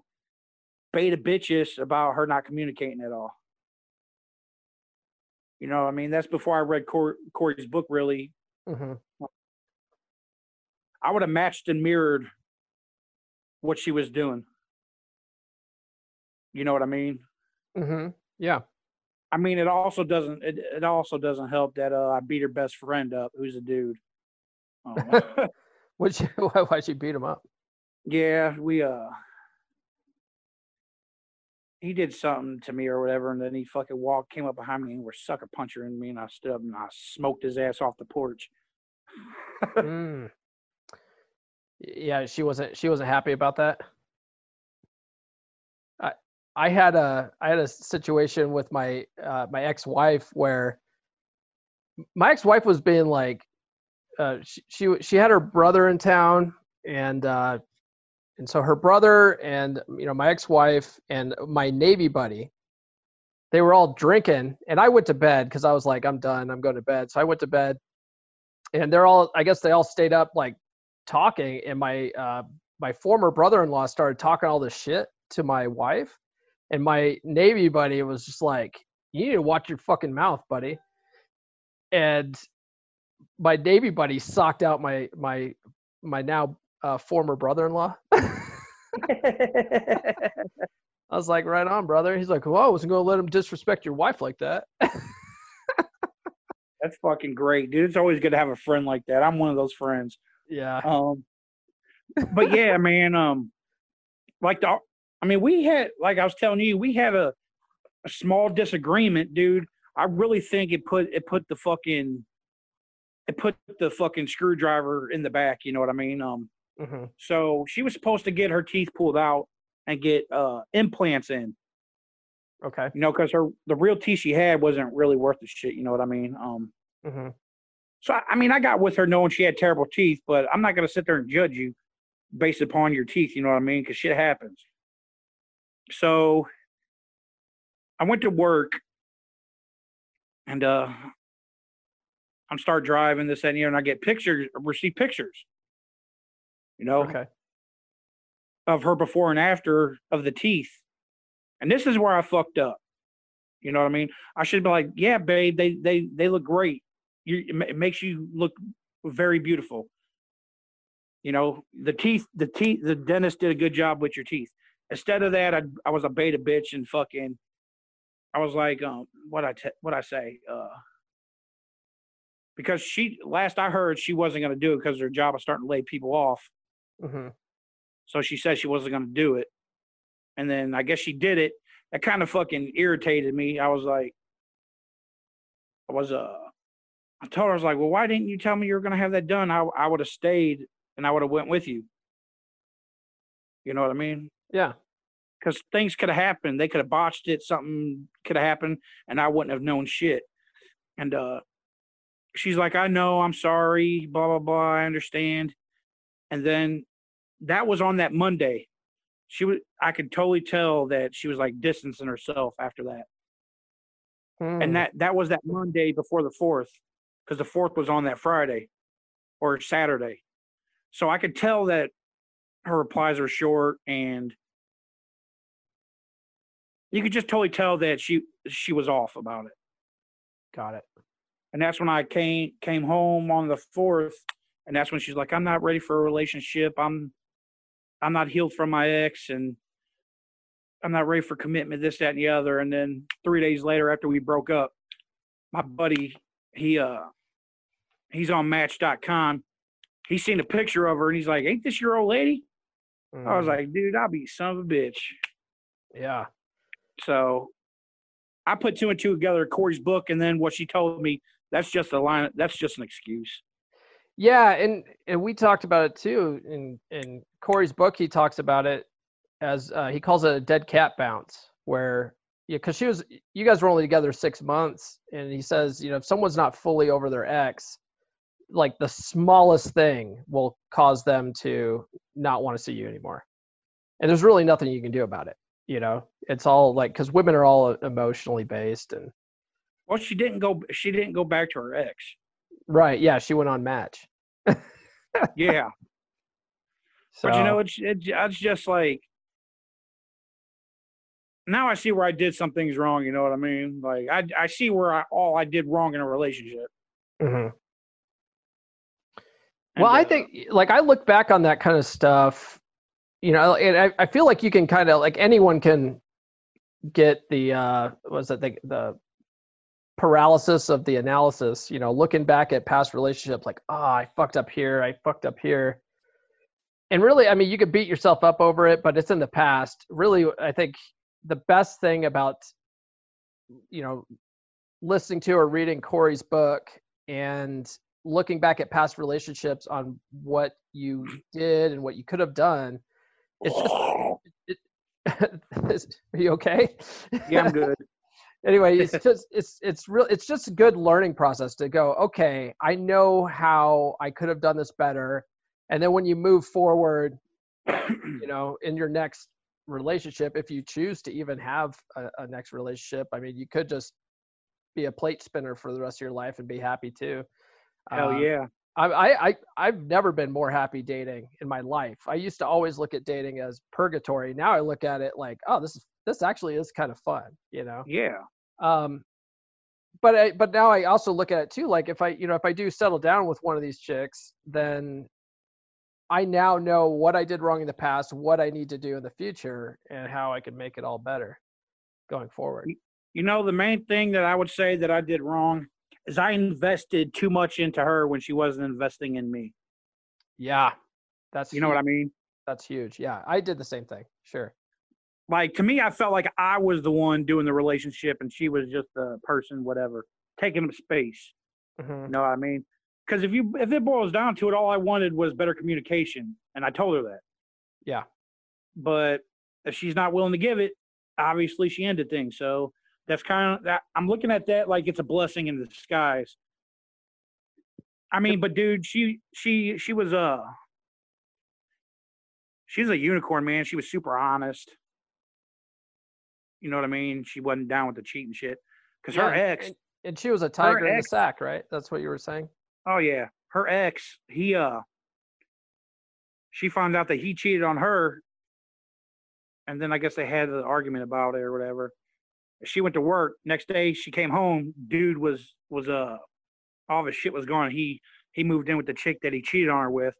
beta bitches about her not communicating at all. You know, I mean, that's before I read Cor- Corey's book. Really, hmm I would have matched and mirrored what she was doing. You know what I mean? hmm Yeah. I mean, it also doesn't. It, it also doesn't help that uh, I beat her best friend up, who's a dude. Would you, why, why'd you beat him up? yeah, we uh, he did something to me or whatever, and then he fucking walked, came up behind me and was sucker punching me, and I stood up and I smoked his ass off the porch. Mm. Yeah, she wasn't. She wasn't happy about that. I I had a I had a situation with my uh, my ex wife where my ex wife was being like, uh, she, she she had her brother in town and uh, and so her brother and you know my ex wife and my navy buddy, they were all drinking and I went to bed because I was like I'm done I'm going to bed. So I went to bed and they're all i guess they all stayed up like talking and my uh my former brother-in-law started talking all this shit to my wife and my navy buddy was just like you need to watch your fucking mouth buddy. And my navy buddy socked out my my my now uh, former brother-in-law i was like right on brother he's like well i wasn't gonna let him disrespect your wife like that That's fucking great, dude. It's always good to have a friend like that. I'm one of those friends. yeah Um, but yeah, man. Um, like the, I mean, we had, like I was telling you, we had a, a small disagreement, dude. I really think it put it put the fucking, it put the fucking screwdriver in the back. You know what I mean? Um, hmm so she was supposed to get her teeth pulled out and get uh implants in. okay You know, because her the real teeth she had wasn't really worth the shit. You know what I mean? Um. hmm So I- I mean, I got with her knowing she had terrible teeth, but I'm not gonna sit there and judge you based upon your teeth. You know what I mean? Because shit happens. So I went to work, and uh, I'm start driving this and the other, and I get pictures, receive pictures. You know, okay of her before and after of the teeth. And this is where I fucked up. You know what I mean? I should be like, yeah, babe, they they they look great. You it makes you look very beautiful. You know, the teeth, the teeth, the dentist did a good job with your teeth. Instead of that, I I was a beta bitch and fucking I was like, um, what I te- what I say, uh because she last I heard she wasn't gonna do it because her job was starting to lay people off. Hmm So she said she wasn't going to do it. And then I guess she did it. That kind of fucking irritated me. I was like, I was, uh, I told her, I was like, well, why didn't you tell me you were going to have that done? I, I would have stayed and I would have went with you. You know what I mean? yeah Because things could have happened. They could have botched it. Something could have happened and I wouldn't have known shit. And, uh, she's like, I know, I'm sorry, blah, blah, blah. I understand. And then that was on that Monday. She was I could totally tell that she was like distancing herself after that. Hmm. And that that was that Monday before the 4th cuz the 4th was on that Friday or Saturday. So I could tell that her replies were short and you could just totally tell that she she was off about it. got it And that's when I came came home on the 4th and that's when she's like I'm not ready for a relationship. I'm I'm not healed from my ex and I'm not ready for commitment, this, that, and the other. And then three days later, after we broke up, my buddy, he uh he's on match.com. He's seen a picture of her and he's like, Ain't this your old lady? I was Mm, like, dude, I'll be son of a bitch. yeah So I put two and two together, Corey's book, and then what she told me, that's just a line that's just an excuse. Yeah, and and we talked about it too in in Corey's book. He talks about it as uh, he calls it a dead cat bounce, where yeah, because she was you guys were only together six months, and he says you know if someone's not fully over their ex, like the smallest thing will cause them to not want to see you anymore, and there's really nothing you can do about it. You know, it's all like because women are all emotionally based, and Well, she didn't go she didn't go back to her ex. right, yeah, she went on Match. Yeah. So, But you know, it's it, it's just like now I see where I did some things wrong. You know what I mean? Like I I see where I all I did wrong in a relationship. Mm-hmm. Well, I uh, think like I look back on that kind of stuff, you know, and I, I feel like you can kind of like anyone can get the uh was it the the paralysis of the analysis, you know, looking back at past relationships like, oh, I fucked up here, I fucked up here. And really, I mean, you could beat yourself up over it, but it's in the past. Really, I think the best thing about, you know, listening to or reading Corey's book and looking back at past relationships on what you did and what you could have done, it's just, it, are you okay? Yeah, I'm good. anyway it's just it's it's real it's just a good learning process to go okay i know how i could have done this better. And then when you move forward you know in your next relationship if you choose to even have a, a, next relationship i mean you could just be a plate spinner for the rest of your life and be happy too. Hell um, yeah. I, I i've never been more happy dating in my life. I used to always look at dating as purgatory. Now i look at it like oh this is this actually is kind of fun you know yeah um but I, but now I also look at it too. Like if I, you know, if I do settle down with one of these chicks, then I now know what I did wrong in the past, what I need to do in the future, and how I can make it all better going forward. You know, the main thing that I would say that I did wrong is I invested too much into her when she wasn't investing in me. Yeah, that's you know what I mean. That's huge. Yeah, I did the same thing. Sure. Like to me, I felt like I was the one doing the relationship, and she was just the person, whatever, taking up space. Mm-hmm. You know what I mean? because if you if it boils down to it, all I wanted was better communication, and I told her that. Yeah. But if she's not willing to give it, obviously she ended things. So that's kind of that. I'm looking at that like it's a blessing in disguise. I mean, but dude, she she she was a uh, she's a unicorn, man. She was super honest. You know what I mean? She wasn't down with the cheating shit. Because yeah, her ex and, and, she was a tiger in the sack, right? That's what you were saying. Oh yeah, her ex, he uh, she found out that he cheated on her, and then I guess they had an argument about it or whatever. She went to work. Next day, she came home. Dude was was uh, all his shit was gone. He he moved in with the chick that he cheated on her with,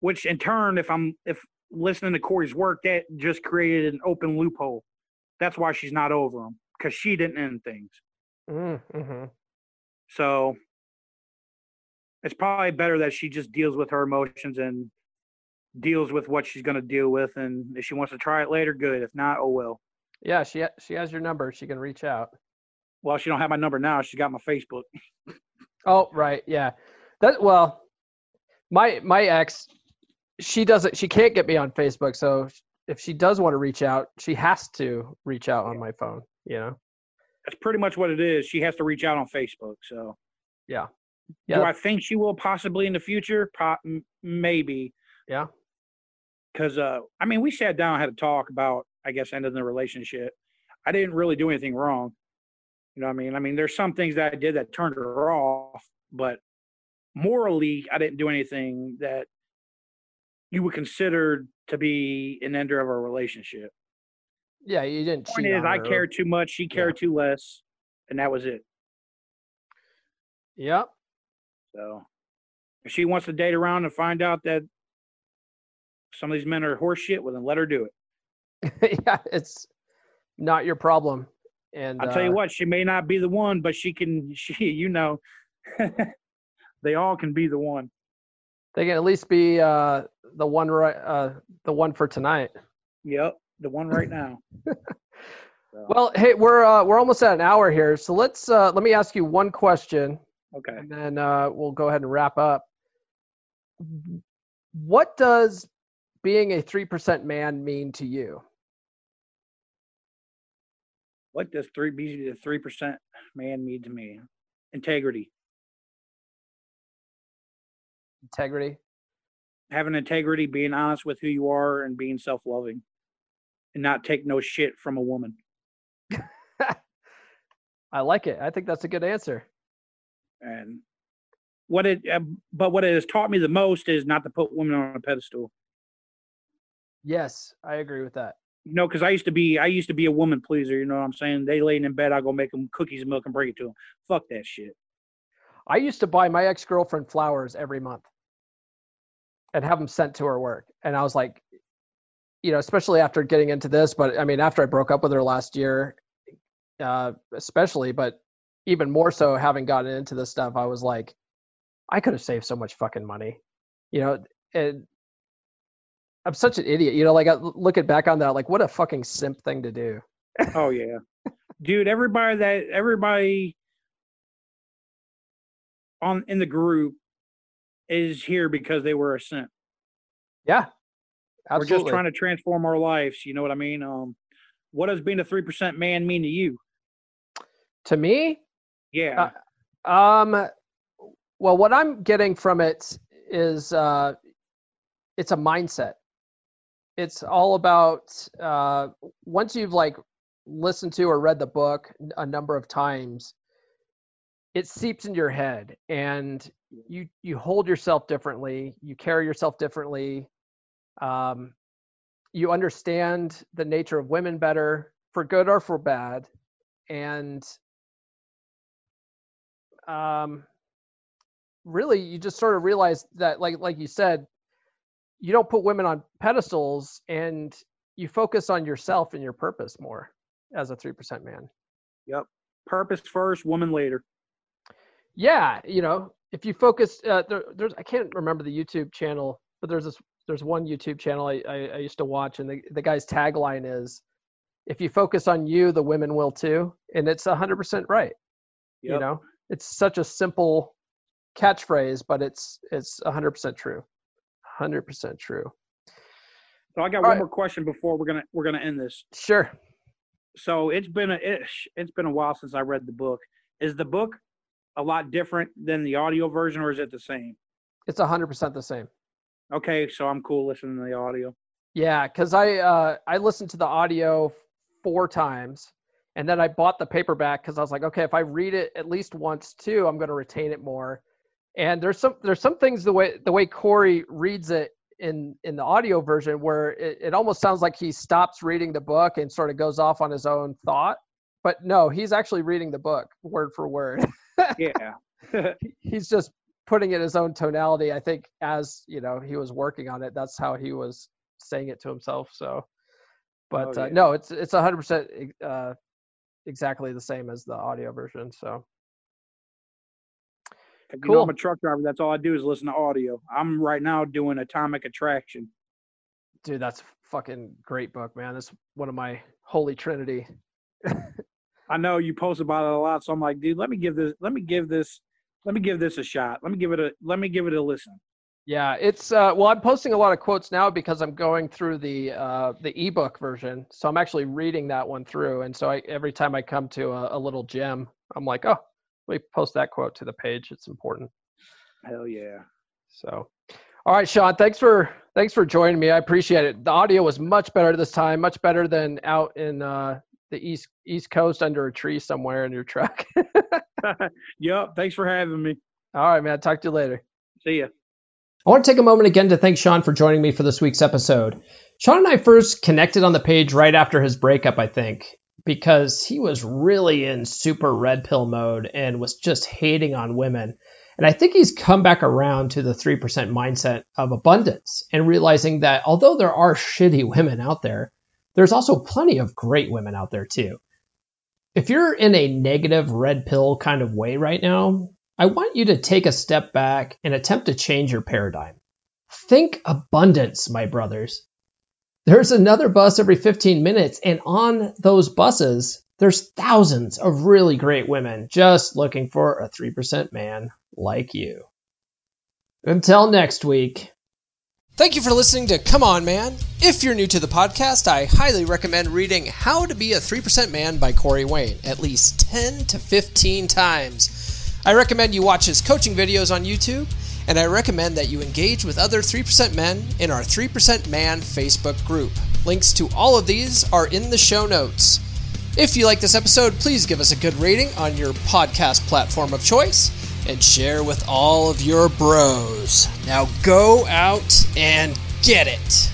which in turn, if I'm if listening to Corey's work, that just created an open loophole. That's why she's not over him because she didn't end things. Mm-hmm. So it's probably better that she just deals with her emotions and deals with what she's going to deal with and if she wants to try it later good. If not oh well. Yeah she she has your number. She can reach out. Well she don't have my number now. She's got my facebook. Oh right. Yeah. That well my my ex she doesn't she can't get me on facebook so if she does want to reach out she has to reach out on my phone you know that's pretty much what it is she has to reach out on facebook so yeah Yep. Do I think she will possibly in the future? Po- maybe. Yeah. Because uh, I mean, we sat down, had a talk about, I guess, ending the relationship. I didn't really do anything wrong. You know what I mean? I mean, there's some things that I did that turned her off, but morally, I didn't do anything that you would consider to be an ender of a relationship. Yeah, you didn't. Point is, I cared too much. She cared too less, and that was it. Yep. So if she wants to date around and find out that some of these men are horseshit, well then let her do it. yeah, it's not your problem. And I'll tell you uh what, she may not be the one, but she can she you know they all can be the one. They can at least be uh the one right uh the one for tonight. Yep, the one right now. so. Well, hey, we're uh, we're almost at an hour here, so let's uh, let me ask you one question, Okay. And then uh, we'll go ahead and wrap up. What does being a 3% man mean to you? What does three be the three percent man mean to me? Integrity. Integrity. Having integrity, being honest with who you are, and being self-loving, and not take no shit from a woman. I like it. I think that's a good answer. And what it uh, but what it has taught me the most is not to put women on a pedestal. Yes i agree with that. You know because i used to be i used to be a woman pleaser you know what i'm saying? They laying in bed i go make them cookies and milk and bring it to them fuck that shit. I used to buy my ex-girlfriend flowers every month and have them sent to her work and i was like you know especially after getting into this but i mean after i broke up with her last year uh especially but even more so having gotten into this stuff, I was like, I could have saved so much fucking money. You know, and I'm such an idiot. You know, like I looking back on that, like what a fucking simp thing to do. Oh yeah, dude. Everybody that everybody on in the group is here because they were a simp. Yeah, absolutely. We're just trying to transform our lives. You know what I mean? Um, what does being a three percent man mean to you? To me, yeah. Uh, um, well, what I'm getting from it is uh, it's a mindset. It's all about uh, once you've like listened to or read the book a number of times, it seeps into your head, and you you hold yourself differently, you carry yourself differently. Um, you understand the nature of women better, for good or for bad, and um, really you just sort of realize that like like you said you don't put women on pedestals and you focus on yourself and your purpose more as a 3% man yep purpose first woman later yeah you know if you focus uh, there, there's i can't remember the youtube channel but there's this there's one youtube channel i, I, I used to watch and the, the guy's tagline is if you focus on you the women will too and it's 100% right yep. you know it's such a simple catchphrase, but it's it's 100% true. 100% true. So I got All one right. more question before we're gonna we're gonna end this. Sure. So it's been a it, it's been a while since I read the book. Is the book a lot different than the audio version, or is it the same? It's 100% the same. Okay, so I'm cool listening to the audio. Yeah, because I uh, I listened to the audio four times, and then I bought the paperback because I was like, okay, if I read it at least once too, I'm going to retain it more and there's some there's some things the way the way Corey reads it in in the audio version where it, it almost sounds like he stops reading the book and sort of goes off on his own thought but no he's actually reading the book word for word yeah he's just putting it his own tonality i think as you know he was working on it that's how he was saying it to himself so but oh, yeah. uh, no it's it's 100% uh, exactly the same as the audio version so you cool. know, I'm a truck driver. That's all I do is listen to audio. I'm right now doing Atomic Attraction. Dude, that's a fucking great book, man. That's one of my holy trinity. I know you post about it a lot, so I'm like, dude, let me give this, let me give this, let me give this a shot. Let me give it a, let me give it a listen. Yeah, it's uh, well, I'm posting a lot of quotes now because I'm going through the uh, the ebook version, so I'm actually reading that one through, and so I, every time I come to a, a little gem, I'm like, oh, we post that quote to the page. It's important. Hell yeah. So, all right, Sean, thanks for thanks for joining me. I appreciate it. The audio was much better this time, much better than out in uh, the east East Coast under a tree somewhere in your truck. yep. Thanks for having me. All right, man. Talk to you later. See ya. I want to take a moment again to thank Sean for joining me for this week's episode. Sean and I first connected on the page right after his breakup, I think because he was really in super red pill mode and was just hating on women. And I think he's come back around to the 3% mindset of abundance and realizing that although there are shitty women out there, there's also plenty of great women out there too. If you're in a negative red pill kind of way right now, I want you to take a step back and attempt to change your paradigm. Think abundance, my brothers. There's another bus every 15 minutes, and on those buses, there's thousands of really great women just looking for a 3% man like you. Until next week. Thank you for listening to Come On Man. If you're new to the podcast, I highly recommend reading How to Be a 3% Man by Corey Wayne at least 10 to 15 times. I recommend you watch his coaching videos on YouTube and I recommend that you engage with other 3% men in our 3% Man Facebook group. Links to all of these are in the show notes. If you like this episode, please give us a good rating on your podcast platform of choice and share with all of your bros. Now go out and get it.